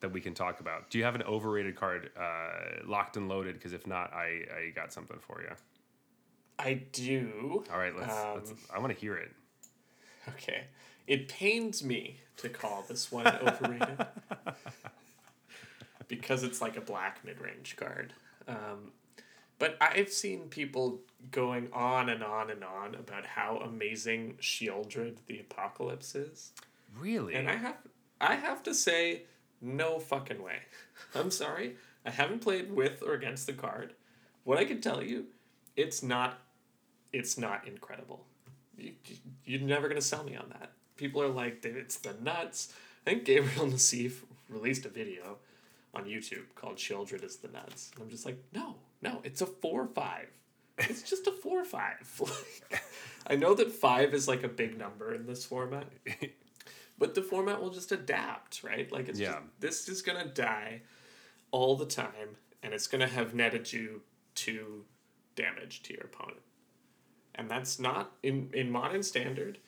that we can talk about. Do you have an overrated card uh, locked and loaded? Because if not, I, I got something for you. I do. All right, let's. Um, let's I want to hear it. Okay. It pains me to call this one overrated because it's like a black mid range card. Um, but I've seen people going on and on and on about how amazing Sheoldred the Apocalypse is. Really? And I have I have to say, no fucking way. I'm sorry. I haven't played with or against the card. What I can tell you, it's not it's not incredible. You, you- you're never gonna sell me on that. People are like, "Dude, it's the nuts. I think Gabriel Nassif released a video on YouTube called Children is the Nuts. And I'm just like, no, no, it's a four or five. It's just a four or five. Like, I know that five is like a big number in this format. But the format will just adapt, right? Like it's Yeah. just, this is gonna die all the time, and it's gonna have netted you two damage to your opponent. And that's not in in modern standard.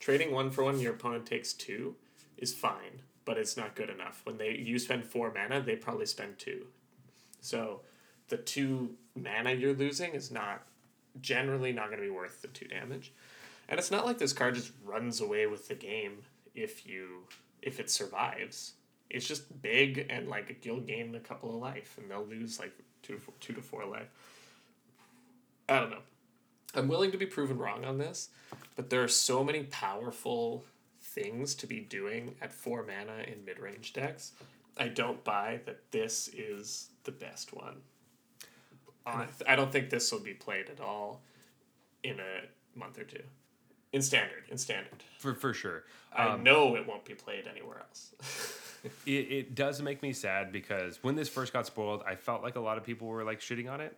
Trading one for one, your opponent takes two, is fine, but it's not good enough. When they you spend four mana, they probably spend two. So the two mana you're losing is not generally not going to be worth the two damage. And it's not like this card just runs away with the game if you if it survives. It's just big and like you'll gain a couple of life and they'll lose like two to four, two to four life. I don't know. I'm willing to be proven wrong on this, but there are so many powerful things to be doing at four mana in mid range decks. I don't buy that this is the best one. Hmm. I, th- I don't think this will be played at all in a month or two. In standard, in standard. for for sure. I um, know it won't be played anywhere else. It, it does make me sad because when this first got spoiled, I felt like a lot of people were like shitting on it.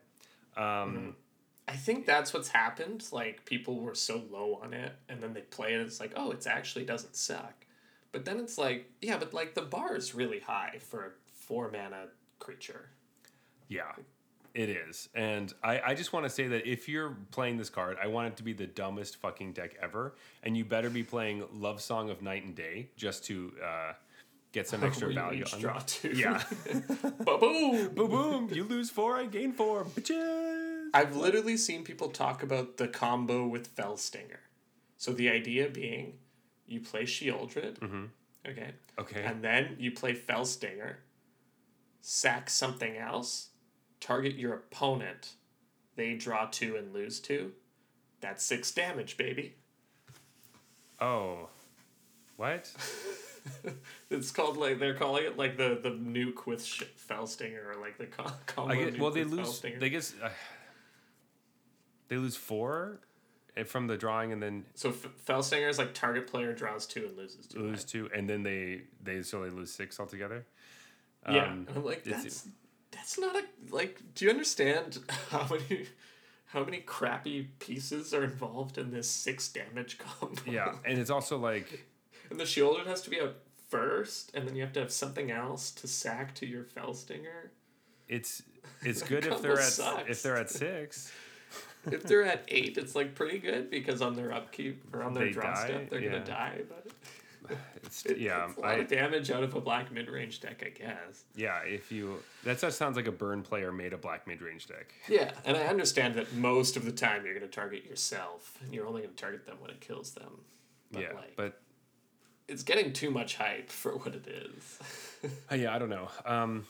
Um, I I think that's what's happened. Like people were so low on it, and then they play it. And it's like, oh, it actually doesn't suck. But then it's like, yeah, but like the bar is really high for a four mana creature. Yeah, it is. And I, I just want to say that if you're playing this card, I want it to be the dumbest fucking deck ever. And you better be playing Love Song of Night and Day just to uh, get some extra We value on draw two. Yeah. Ba-boom! boom, boom. You lose four, I gain four. Bitches. I've literally seen people talk about the combo with Fell Stinger. So the idea being, you play Sheoldred, okay, Okay. and then you play Fell Stinger, sack something else, target your opponent, they draw two and lose two. That's six damage, baby. oh. What? It's called like they're calling it like the the nuke with sh- Fell Stinger or like the co- combo. I get, well, they lose. Felstinger. They guess uh, they lose four eh, from the drawing, and then so F- Fell Stinger is like target player draws two and loses two. lose two, and then they they so they lose six altogether. Yeah, Um, and I'm like, that's that's not a like. Do you understand how many how many crappy pieces are involved in this six damage combo? Yeah, and it's also like and the Sheoldred has to be out first, and then you have to have something else to sack to your Fell Stinger. it's it's good if they're at sucks. if they're at six. if they're at eight, it's like pretty good because on their upkeep or on their They draw die, step, they're yeah. gonna die. But It's it, yeah, it's a lot I of damage out of a black mid range deck, I guess. yeah. If you that sounds like a burn player made a black mid range deck. Yeah, and I understand that most of the time you're going to target yourself, and you're only going to target them when it kills them. But yeah, like, but it's getting too much hype for what it is. yeah, I don't know. Um,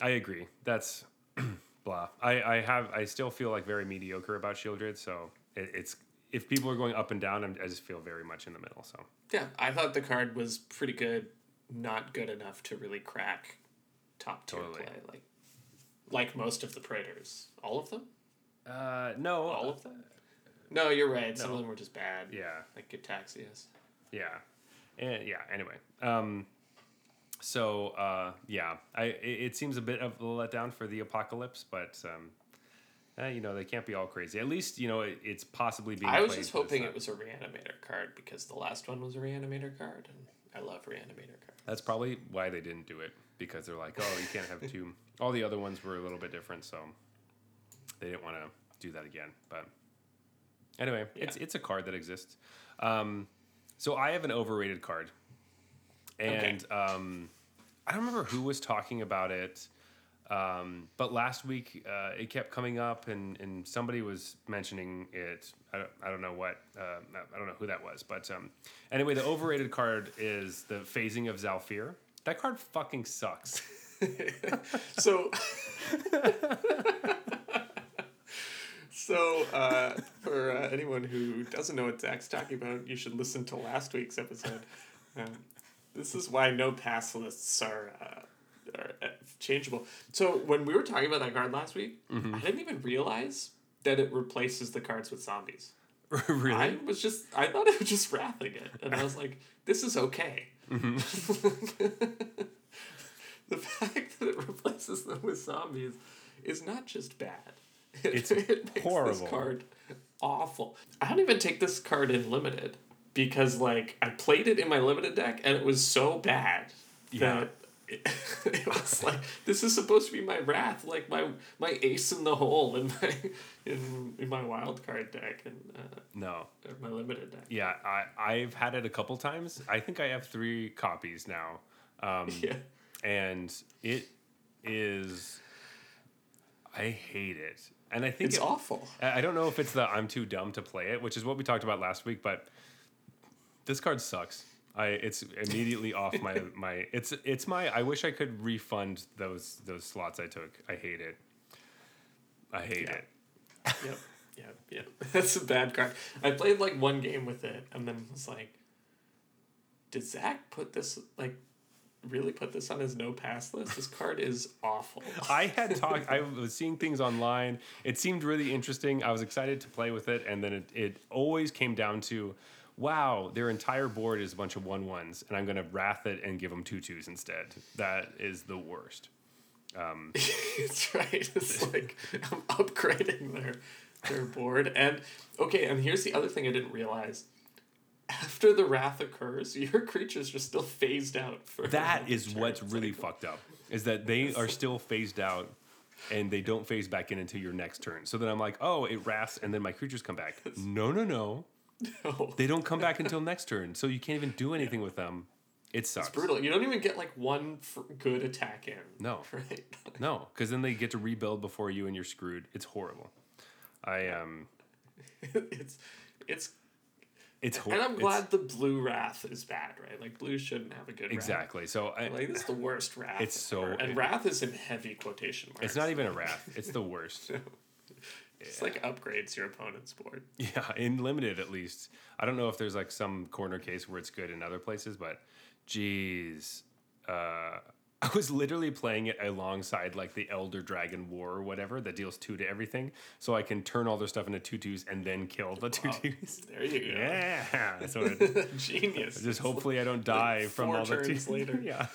I agree. That's blah. I I have I still feel like very mediocre about Sheoldred. So it, it's if people are going up and down, I'm, I just feel very much in the middle. So yeah, I thought the card was pretty good, not good enough to really crack top tier Totally. play. Like, like most of the Praetors, all of them, uh, no, all of them. No, you're right. Some No. of them were just bad. yeah. like Gitaxias. Yeah, and yeah. Anyway, um, so uh, yeah, I it, it seems a bit of a letdown for the apocalypse, but um, eh, you know they can't be all crazy. At least you know it, it's possibly being. I was just hoping uh, it was a reanimator card because the last one was a reanimator card, and I love reanimator cards. That's probably why they didn't do it because they're like, oh, you can't have two. all the other ones were a little bit different, so they didn't want to do that again. But anyway, it's it's a card that exists. Um, so I have an overrated card, and um, I don't remember who was talking about it. Um, but last week uh, it kept coming up, and, and somebody was mentioning it. I don't, I don't know what, uh, I don't know who that was. But um, anyway, the overrated card is the phasing of Zhalfir. That card fucking sucks. So, so uh, for uh, anyone who doesn't know what Zach's talking about, you should listen to last week's episode. Um, this is why no pass lists are, uh, are uh, changeable. So when we were talking about that card last week, I didn't even realize that it replaces the cards with zombies. really? I was just I thought it was just wrathing it, and I was like, this is okay. the fact that it replaces them with zombies is not just bad. It's makes horrible. This card awful. I don't even take this card in limited because like I played it in my limited deck and it was so bad Yeah. that. It, it was like this is supposed to be my wrath, like my my ace in the hole in my in, in my wild card deck and uh, no. or my limited deck. Yeah, I, I've had it a couple times. I think I have three copies now. Um, Yeah. and it is I hate it. And I think It's it- awful. I don't know if it's the I'm too dumb to play it, which is what we talked about last week, but this card sucks. I it's immediately off my my it's it's my I wish I could refund those those slots I took. I hate it. I hate Yeah. it. Yep. Yep. Yep. That's a bad card. I played like one game with it and then was like, did Zach put this like really put this on his no pass list? This card is awful. I had talked. I was seeing things online. It seemed really interesting. I was excited to play with it, and then it, it always came down to, wow, their entire board is a bunch of one ones, and I'm going to wrath it and give them two twos instead. That is the worst. Um, That's right. It's like I'm upgrading their their board. And okay, and here's the other thing I didn't realize. After the wrath occurs, your creatures are still phased out for That is what's It's really like, fucked up. Is that they are still phased out and they don't phase back in until your next turn. So then I'm like, oh, it wraths and then my creatures come back. No, no, no. No. They don't come back until next turn. So you can't even do anything with them. It sucks. It's brutal. You don't even get like one fr- good attack in. No. Right. No, because then they get to rebuild before you and you're screwed. It's horrible. I um, it's it's it's and. I'm glad the blue wrath is bad, right? Like blue shouldn't have a good wrath. exactly. So I, Like this is the worst wrath. It's so- ever. and wrath is in heavy quotation marks. it's not even a wrath. It's the worst. It's like upgrades your opponent's board. Yeah, in limited at least. I don't know if there's like some corner case where it's good in other places, but geez, uh, I was literally playing it alongside like the Elder Dragon War or whatever that deals two to everything, so I can turn all their stuff into two twos and then kill the two twos. There you go. Yeah, so it, Genius. just hopefully I don't die from all the two. later. yeah,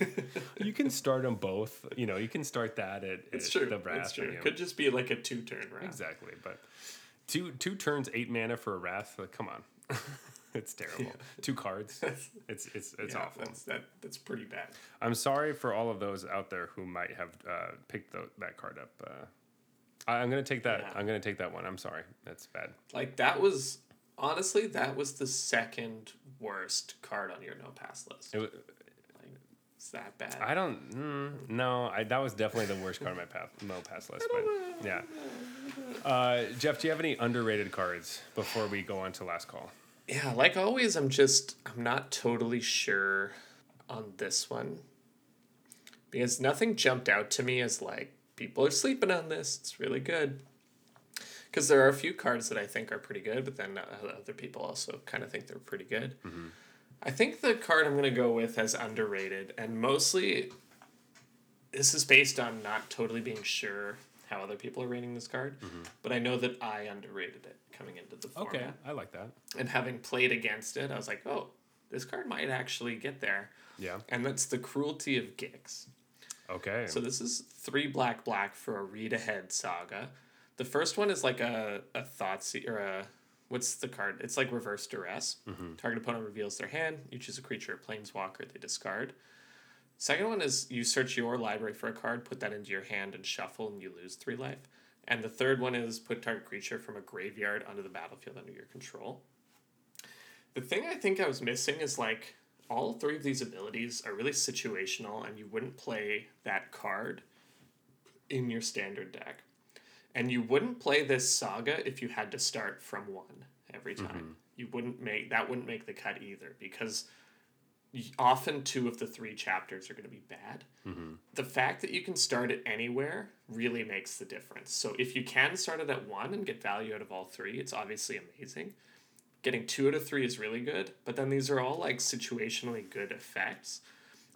you can start them both. You know, you can start that at, It's at true. the wrath. It's true. you Could just be like a two turn wrath. Exactly, but two two turns, eight mana for a wrath. Like, come on, it's terrible. Two cards. It's it's it's Yeah, awful. That's that. That's pretty bad. I'm sorry for all of those out there who might have uh, picked tho- that card up. Uh, I, I'm gonna take that. Yeah. I'm gonna take that one. I'm sorry. That's bad. Like that was honestly that was the second worst card on your no pass list. It, wa- Like it's that bad. I don't. Mm, no, I, that was definitely the worst card on my path no pass list. But yeah. Uh, Jeff, do you have any underrated cards before we go on to last call? Yeah, like always, I'm just I'm not totally sure on this one because nothing jumped out to me as like people are sleeping on this. It's really good. Because there are a few cards that I think are pretty good, but then other people also kind of think they're pretty good. Mm-hmm. I think the card I'm going to go with as underrated, and mostly this is based on not totally being sure how other people are rating this card, mm-hmm. but I know that I underrated it coming into the format Okay, I like that. and having played against it, I was like, oh, this card might actually get there. Yeah. And that's the cruelty of Gix. Okay. So this is three black black for a read ahead saga. The first one is like a a thought or a what's the card? It's like reverse duress. Mm-hmm. Target opponent reveals their hand. You choose a creature, a planeswalker. They discard. Second one is you search your library for a card, put that into your hand, and shuffle, and you lose three life. And the third one is put target creature from a graveyard onto the battlefield under your control. The thing I think I was missing is like all three of these abilities are really situational, and you wouldn't play that card in your standard deck. And you wouldn't play this saga if you had to start from one every mm-hmm. time. You wouldn't make that wouldn't make the cut either because often two of the three chapters are going to be bad. The fact that you can start it anywhere really makes the difference. So if you can start it at one and get value out of all three, it's obviously amazing. Getting two out of three is really good, but then these are all like situationally good effects.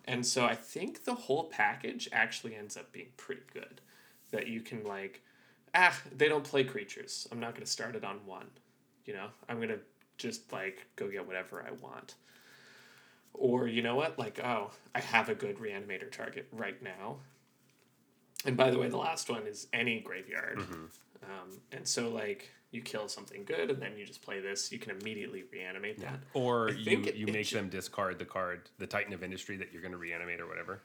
And so I think the whole package actually ends up being pretty good. That you can like, ah, they don't play creatures. I'm not going to start it on one. You know, I'm going to just like go get whatever I want. Or you know what? Like, oh, I have a good reanimator target right now. And by the way, the last one is any graveyard. Um, and so like you kill something good and then you just play this, you can immediately reanimate that. Or you, it- you make them discard the card, the Titan of Industry that you're going to reanimate or whatever.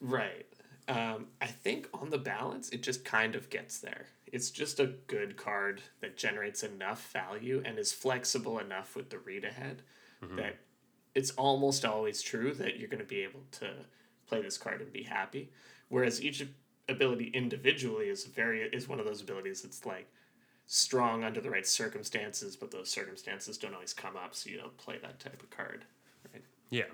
Right. Um, I think on the balance, it just kind of gets there. It's just a good card that generates enough value and is flexible enough with the read ahead that it's almost always true that you're going to be able to play this card and be happy. Whereas each ability individually is very is one of those abilities that's like strong under the right circumstances, but those circumstances don't always come up, so you don't play that type of card. Right. Yeah.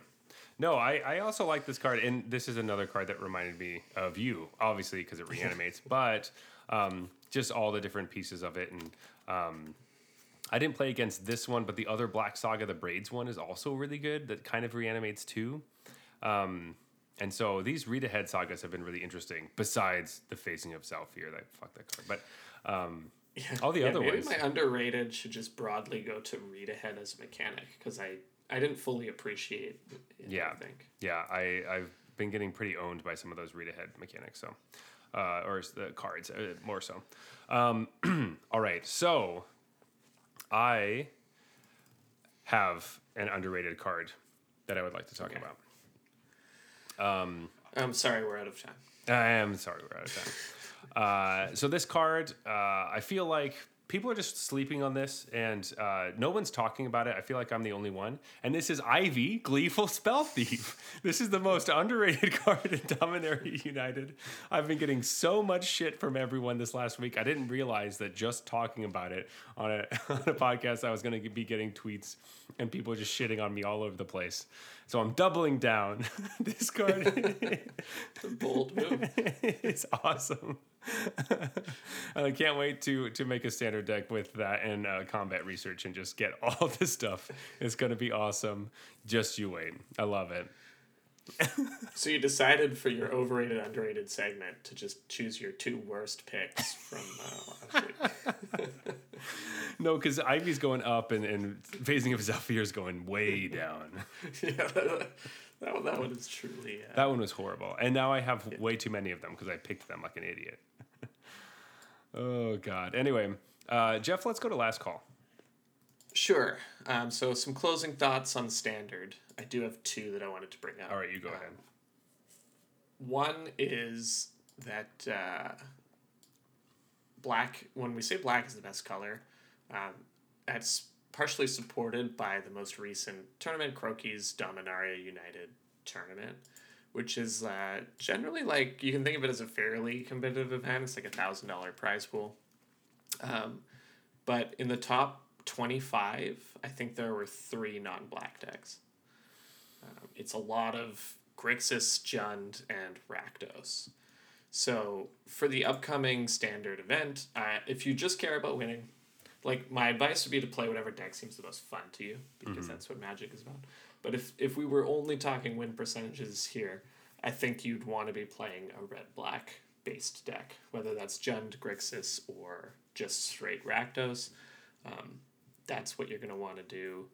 No, I, I also like this card, and this is another card that reminded me of you, obviously because it reanimates, but um, just all the different pieces of it. And um, I didn't play against this one, but the other Black Saga, the Braids one, is also really good. That kind of reanimates too. Um, and so these read ahead sagas have been really interesting. Besides the Phasing of Zhalfir, that fuck that card, but um, all the Yeah, other maybe ones. my underrated should just broadly go to read ahead as a mechanic because I I didn't fully appreciate. It, Yeah. I think. Yeah, I, I've been getting pretty owned by some of those read ahead mechanics. So, uh, or the cards uh, more so. Um, all right, so I have an underrated card that I would like to talk Okay. about. I'm sorry, we're out of time. I am sorry, we're out of time. Uh, so this card, uh, I feel like people are just sleeping on this, and uh, no one's talking about it. I feel like I'm the only one. And this is Ivy, Gleeful Spellthief. This is the most underrated card in Dominaria United. I've been getting so much shit from everyone this last week. I didn't realize that just talking about it on a on a podcast, I was going to be getting tweets and people just shitting on me all over the place. So I'm doubling down. this card. The bold move. it's awesome. and I can't wait to to make a standard deck with that and uh, combat research and just get all this stuff. It's gonna be awesome. Just you wait. I love it. So you decided for your overrated, underrated segment to just choose your two worst picks from uh, last week. No, because Ivy's going up and, and phasing of Zhalfir is going way down. yeah, that, that one, that one is truly. Uh, That one was horrible. And now I have way too many of them because I picked them like an idiot. oh God. Anyway, uh, Jeff, let's go to last call. Sure. Um, so some closing thoughts on standard. I do have two that I wanted to bring up. All right, you go Um, ahead. One is that uh, black. When we say black is the best color, um, that's partially supported by the most recent tournament, Croquis Dominaria United tournament, which is uh, generally like you can think of it as a fairly competitive event. It's like a thousand dollar prize pool. Um, but in the top twenty five, I think there were three non black decks. It's a lot of Grixis, Jund, and Rakdos. So for the upcoming standard event, uh, if you just care about winning, like my advice would be to play whatever deck seems the most fun to you because that's what Magic is about. But if if we were only talking win percentages here, I think you'd want to be playing a red black based deck, whether that's Jund, Grixis, or just straight Rakdos. Um, that's what you're gonna want to do,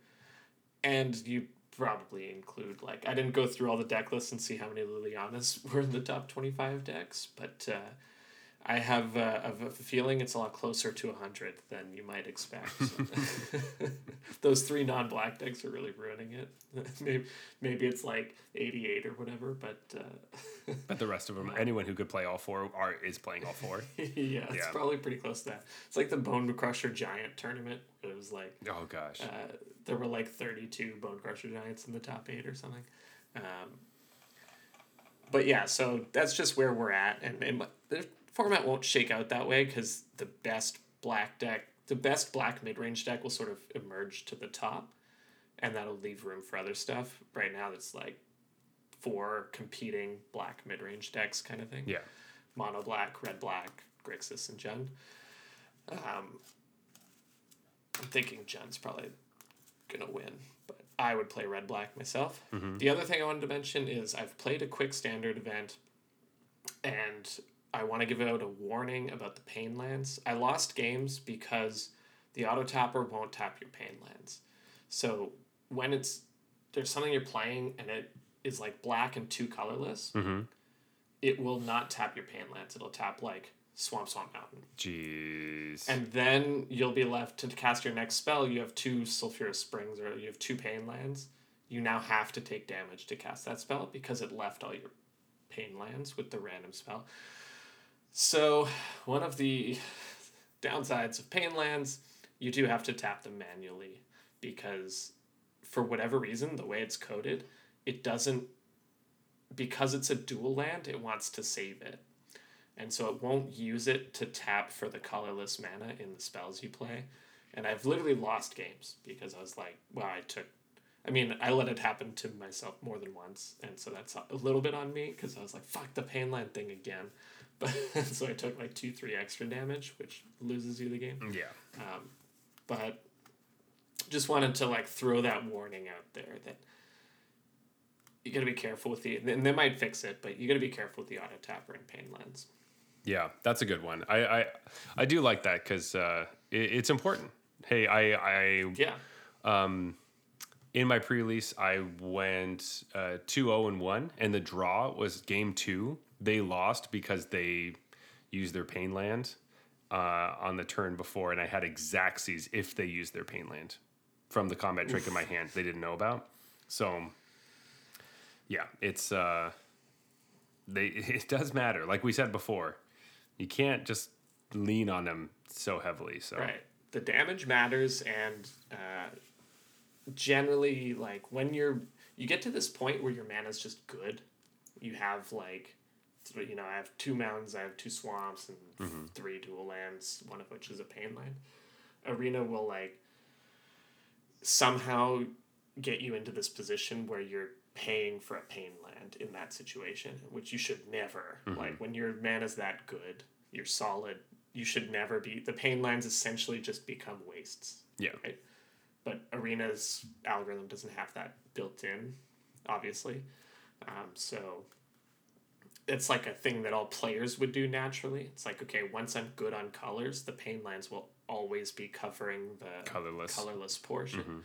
and you probably include like I didn't go through all the deck lists and see how many Lilianas were in the top twenty five decks, but uh, I have uh, a a feeling it's a lot closer to hundred than you might expect. Those three non black decks are really ruining it. maybe maybe it's like eighty eight or whatever, but uh, But the rest of them, anyone who could play all four are is playing all four. yeah, it's Yeah. probably pretty close to that. It's like the Bonecrusher Giant tournament. Was like Oh gosh. uh, there were like 32 Bonecrusher Giants in the top eight or something. Um, but yeah, so that's just where we're at. And, and the format won't shake out that way because the best black deck, the best black mid range deck will sort of emerge to the top. And that'll leave room for other stuff. Right now, it's like four competing black mid range decks kind of thing yeah. mono black, red black, Grixis, and Jund. Um, I'm thinking Jund's probably gonna win, but I would play red black myself. Mm-hmm. The other thing I wanted to mention is I've played a quick standard event, and I want to give out a warning about the pain lands. I lost games because the auto tapper won't tap your pain lands. So when it's there's something you're playing and it is like black and two colorless, mm-hmm. it will not tap your pain lands. It'll tap like Swamp Swamp Mountain. Jeez. And then you'll be left to cast your next spell. You have two Sulfurous Springs or you have two pain lands. You now have to take damage to cast that spell because it left all your pain lands with the random spell. So, one of the downsides of pain lands, you do have to tap them manually because for whatever reason, the way it's coded, it doesn't because it's a dual land, it wants to save it. And so it won't use it to tap for the colorless mana in the spells you play. And I've literally lost games because I was like, well, I took I mean, I let it happen to myself more than once, and so that's a little bit on me because I was like, "Fuck the pain land thing again," but so I took like two, three extra damage, which loses you the game. yeah. Um, but just wanted to like throw that warning out there that you got to be careful with the and they might fix it, but you got to be careful with the auto tapper and pain lands. Yeah, that's a good one. I I, I do like that because uh, it, it's important. Hey, I I Yeah, in my pre-release I went uh, 2-0 and one, and the draw was game two. They lost because they used their pain land uh, on the turn before, and I had Xaxes if they used their pain land from the combat trick in my hand they didn't know about. So, yeah, it's uh, they it does matter. Like we said before, you can't just lean on them so heavily. So Right. The damage matters, and uh, generally, like when you're you get to this point where your mana's just good, you have like, you know, I have two mountains, I have two swamps, and Mm-hmm. three dual lands, one of which is a pain land. Arena will like somehow get you into this position where you're paying for a pain land in that situation, which you should never. Mm-hmm. Like when your mana's that good, you're solid. You should never be. The pain lands essentially just become wastes. yeah, Right? But Arena's algorithm doesn't have that built in, obviously. Um, so it's like a thing that all players would do naturally. It's like, okay, once I'm good on colors, the pain lands will always be covering the Colorless. colorless portion.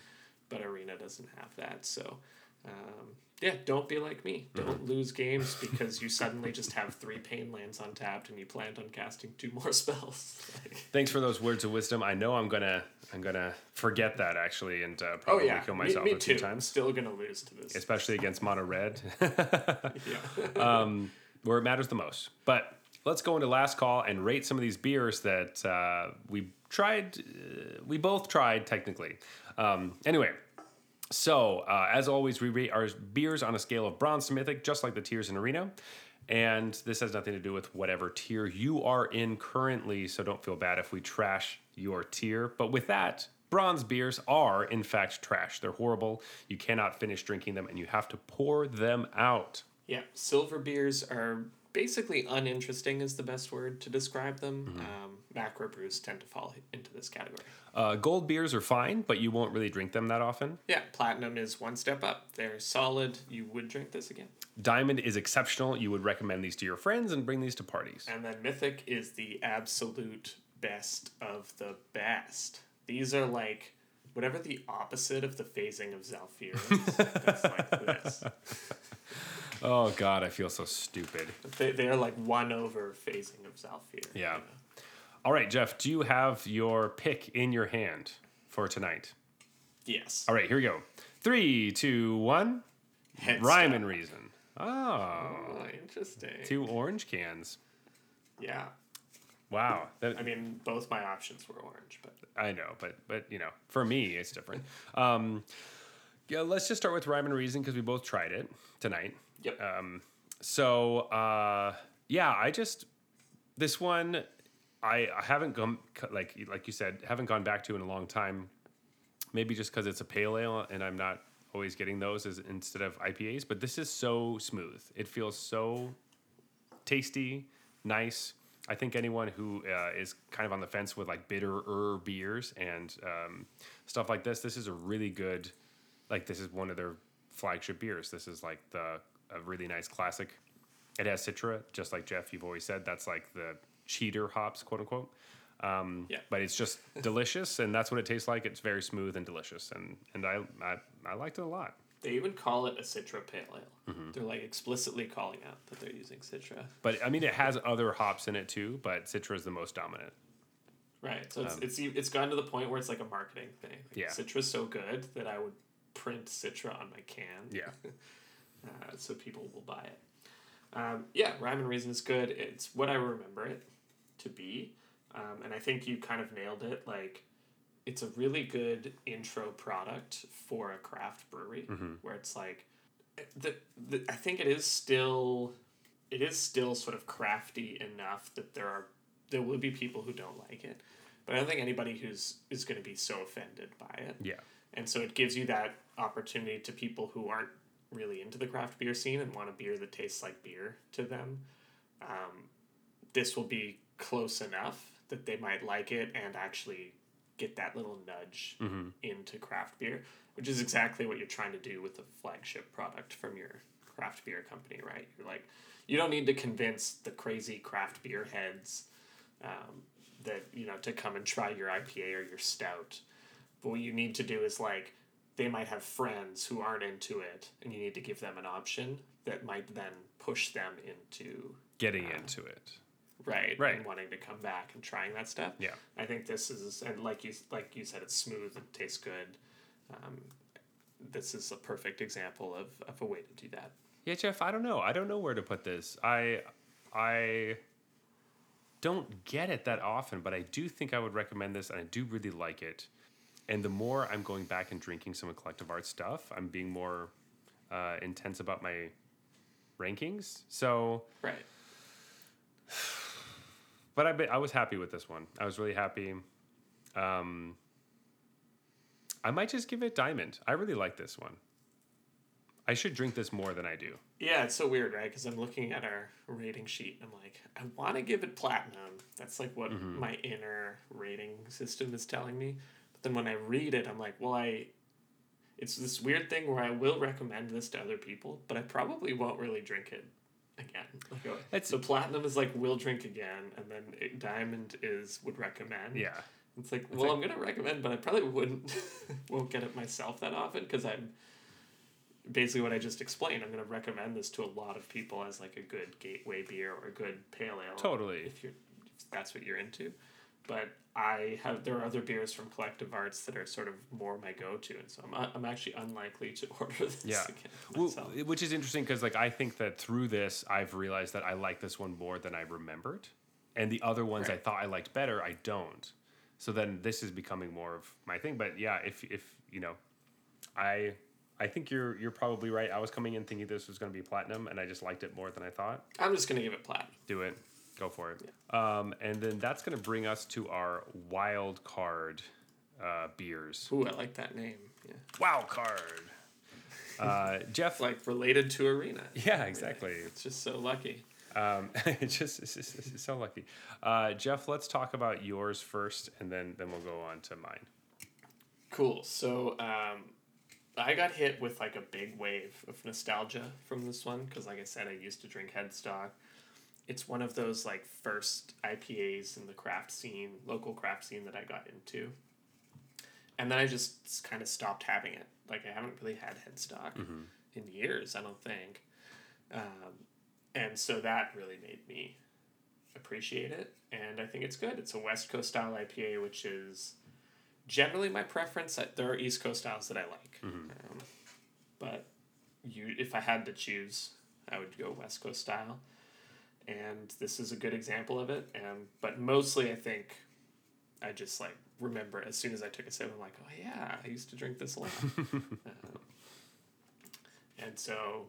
But Arena doesn't have that. So, um, yeah, don't be like me. Don't lose games because you suddenly just have three pain lands untapped and you planned on casting two more spells. Like, thanks for those words of wisdom. I know I'm gonna I'm gonna forget that actually, and uh, oh, probably yeah. kill myself me a few times, Still going to lose to this. especially against mono red. yeah. um, where it matters the most. But let's go into last call and rate some of these beers that uh, we tried. Uh, we both tried technically. Um, anyway, so uh, as always, we rate our beers on a scale of bronze to mythic, just like the tiers in Arena. And this has nothing to do with whatever tier you are in currently, so don't feel bad if we trash your tier. But with that, bronze beers are in fact trash. They're horrible. You cannot finish drinking them, and you have to pour them out. Yeah, silver beers are basically uninteresting is the best word to describe them. Mm-hmm. Um, macro brews tend to fall into this category. Uh, gold beers are fine, but you won't really drink them that often. Yeah, platinum is one step up. They're solid. You would drink this again. Diamond is exceptional. You would recommend these to your friends and bring these to parties. And then mythic is the absolute best of the best. These are like whatever the opposite of the phasing of Zhalfir is. that's like this. Oh God, I feel so stupid. They, they're like one over phasing of Zhalfir. you Yeah. know? All right, Jeff, do you have your pick in your hand for tonight? Yes. All right, here we go. Three, two, one. Rhyme and reason. Oh, Oh, interesting. two orange cans. Yeah. Wow, that I mean, both my options were orange, but I know, but but you know, for me, it's different. Um, yeah, let's just start with rhyme and reason because we both tried it tonight. Yep. So uh, yeah, I just this one I, I haven't gone like like you said haven't gone back to in a long time. Maybe just because it's a pale ale and I'm not always getting those as instead of IPAs. But this is so smooth. It feels so tasty, nice. I think anyone who uh, is kind of on the fence with like bitterer beers and um, stuff like this, this is a really good. Like this is one of their flagship beers. This is like the a really nice classic. It has Citra, just like Jeff. You've always said that's like the cheater hops, quote unquote. Um, Yeah. But it's just delicious, and that's what it tastes like. It's very smooth and delicious, and and I I, I liked it a lot. They even call it a Citra Pale Ale. Mm-hmm. They're like explicitly calling out that they're using Citra. But I mean, it has other hops in it too, but Citra is the most dominant. Right. So it's it's it's gotten to the point where it's like a marketing thing. Like Um, Yeah. Citra's so good that I would print Citra on my can. Yeah. Uh, so people will buy it. Um, yeah, Rhyme and Reason is good. It's what I remember it to be. Um, and I think you kind of nailed it. Like, it's a really good intro product for a craft brewery where it's like, the, the, I think it is still, it is still sort of crafty enough that there are, there will be people who don't like it. But I don't think anybody who's is going to be so offended by it. Yeah. And so it gives you that opportunity to people who aren't really into the craft beer scene and want a beer that tastes like beer to them. Um, this will be close enough that they might like it and actually get that little nudge into craft beer, which is exactly what you're trying to do with a flagship product from your craft beer company, right? You're like, you don't need to convince the crazy craft beer heads um, that, you know, to come and try your IPA or your stout. But what you need to do is like, they might have friends who aren't into it, and you need to give them an option that might then push them into Getting into it. right? Right. And wanting to come back and trying that stuff. Yeah. I think this is and like you like you said, it's smooth. It tastes good. Um, this is a perfect example of, of a way to do that. Yeah, Jeff, I don't know. I don't know where to put this. I I don't get it that often, but I do think I would recommend this and I do really like it. And the more I'm going back and drinking some of collective art stuff, I'm being more uh, intense about my rankings. So, Right. but I be- I was happy with this one. I was really happy. Um, I might just give it diamond. I really like this one. I should drink this more than I do. Yeah, it's so weird, right? Because I'm looking at our rating sheet and I'm like, I want to give it platinum. That's like what Mm-hmm. my inner rating system is telling me. But then when I read it, I'm like, well, I. It's this weird thing where I will recommend this to other people, but I probably won't really drink it again. Like, It's- so platinum is like will drink again, and then it- diamond is would recommend. Yeah. It's like, well, I'm gonna recommend, but I probably wouldn't, won't get it myself that often because I'm basically what I just explained. I'm gonna recommend this to a lot of people as like a good gateway beer or a good pale ale. Totally. If you're, if that's what you're into, but I have there are other beers from Collective Arts that are sort of more my go-to, and so I'm uh, I'm actually unlikely to order this Yeah. again Well, which is interesting because like I think that through this I've realized that I like this one more than I remembered, and the other ones I thought I liked better I don't. So then this is becoming more of my thing. But yeah, if if you know, I I think you're you're probably right. I was coming in thinking this was going to be platinum, and I just liked it more than I thought. I'm just gonna give it platinum. Do it, go for it. Um, and then that's going to bring us to our wild card uh, beers. Ooh, I like that name. Yeah, Wild card. Uh, Jeff, like related to Arena. yeah, exactly. It's just so lucky. Um, it's just it's, just- it's so lucky. Uh, Jeff, let's talk about yours first, and then then we'll go on to mine. Cool. So um, I got hit with like a big wave of nostalgia from this one because, like I said, I used to drink Headstock. It's one of those like first IPAs in the craft scene, local craft scene that I got into, and then I just kind of stopped having it. Like I haven't really had Headstock in years. I don't think, um, and so that really made me appreciate it. And I think it's good. It's a West Coast style IPA, which is generally my preference. There are East Coast styles that I like, um, but you, if I had to choose, I would go West Coast style. And this is a good example of it. Um, but mostly, I think I just like remember as soon as I took a sip, I'm like, oh yeah, I used to drink this a lot. um, and so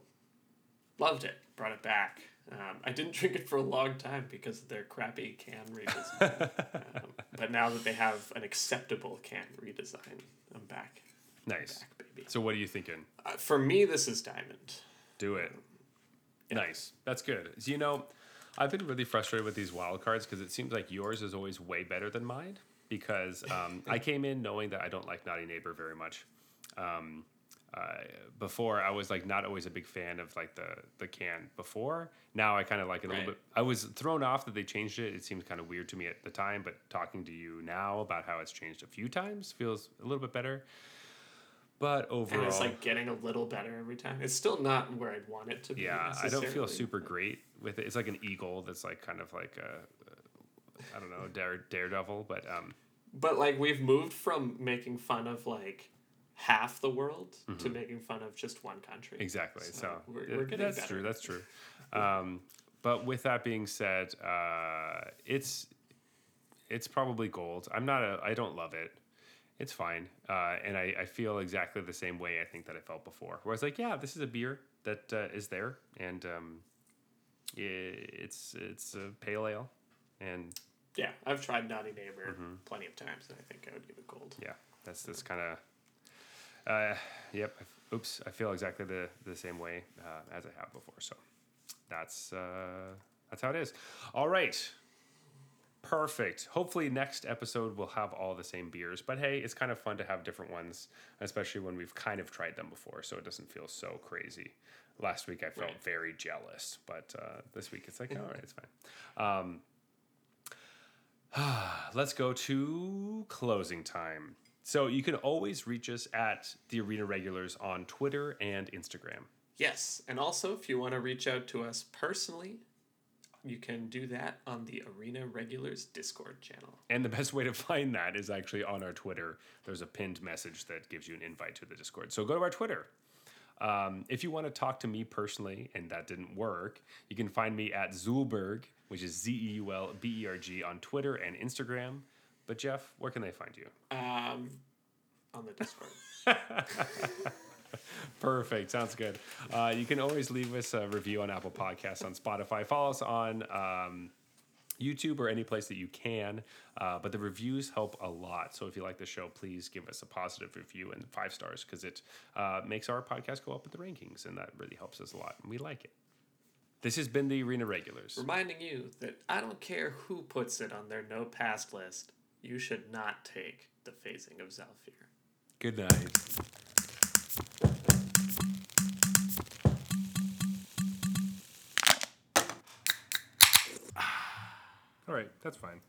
loved it, brought it back. Um, I didn't drink it for a long time because of their crappy can redesign. um, but now that they have an acceptable can redesign, I'm back. Nice. Back, baby. So, what are you thinking? Uh, for me, this is Diamond. Do it. Nice. That's good. So, you know, I've been really frustrated with these wild cards because it seems like yours is always way better than mine. Because um, I came in knowing that I don't like Naughty Neighbor very much. Um, uh, before I was like not always a big fan of like the the can before. Now I kind of like it a Right. little bit. I was thrown off that they changed it. It seems kind of weird to me at the time, but talking to you now about how it's changed a few times feels a little bit better. But overall, And it's like getting a little better every time. It's still not where I'd want it to be. yeah, I don't feel super great with it. It's like an eagle that's like kind of like a, I don't know, dare, daredevil, but um, But like we've moved from making fun of like half the world to making fun of just one country. Mm-hmm. exactly. So, So we're- we're getting that's better. true. That's true. Um, but with that being said, uh, it's it's probably gold. I'm not a. I don't love it. It's fine, uh, and I, I feel exactly the same way I think that I felt before. Where I was like, yeah, this is a beer that uh, is there, and um, i it's it's a pale ale, and Yeah, I've tried Naughty Neighbor Mm-hmm. plenty of times, and I think I would give it gold. yeah, that's that's kind of. Uh, yep. Oops. I feel exactly the the same way uh, as I have before. So that's uh, that's how it is. All right. Perfect. Hopefully, next episode we'll have all the same beers. But hey, it's kind of fun to have different ones, especially when we've kind of tried them before, so it doesn't feel so crazy. Last week I felt Right. very jealous, but uh, this week it's like, all right, it's fine. Um, let's go to closing time. So you can always reach us at the Arena Regulars on Twitter and Instagram. Yes, and also if you want to reach out to us personally, you can do that on the Arena Regulars Discord channel. And the best way to find that is actually on our Twitter. There's a pinned message that gives you an invite to the Discord. So go to our Twitter. Um, if you want to talk to me personally, and that didn't work, you can find me at Zeulberg, which is Z E U L B E R G, on Twitter and Instagram. But Jeff, where can they find you? Um, on the Discord. Perfect. Sounds good. Uh, you can always leave us a review on Apple Podcasts, on Spotify. Follow us on um, YouTube or any place that you can. Uh, but the reviews help a lot. So if you like the show, please give us a positive review and five stars because it uh, makes our podcast go up in the rankings, and that really helps us a lot. And we like it. This has been the Arena Regulars. Reminding you that I don't care who puts it on their no pass list, you should not take the phasing of Zhalfir. Good night. All right, that's fine.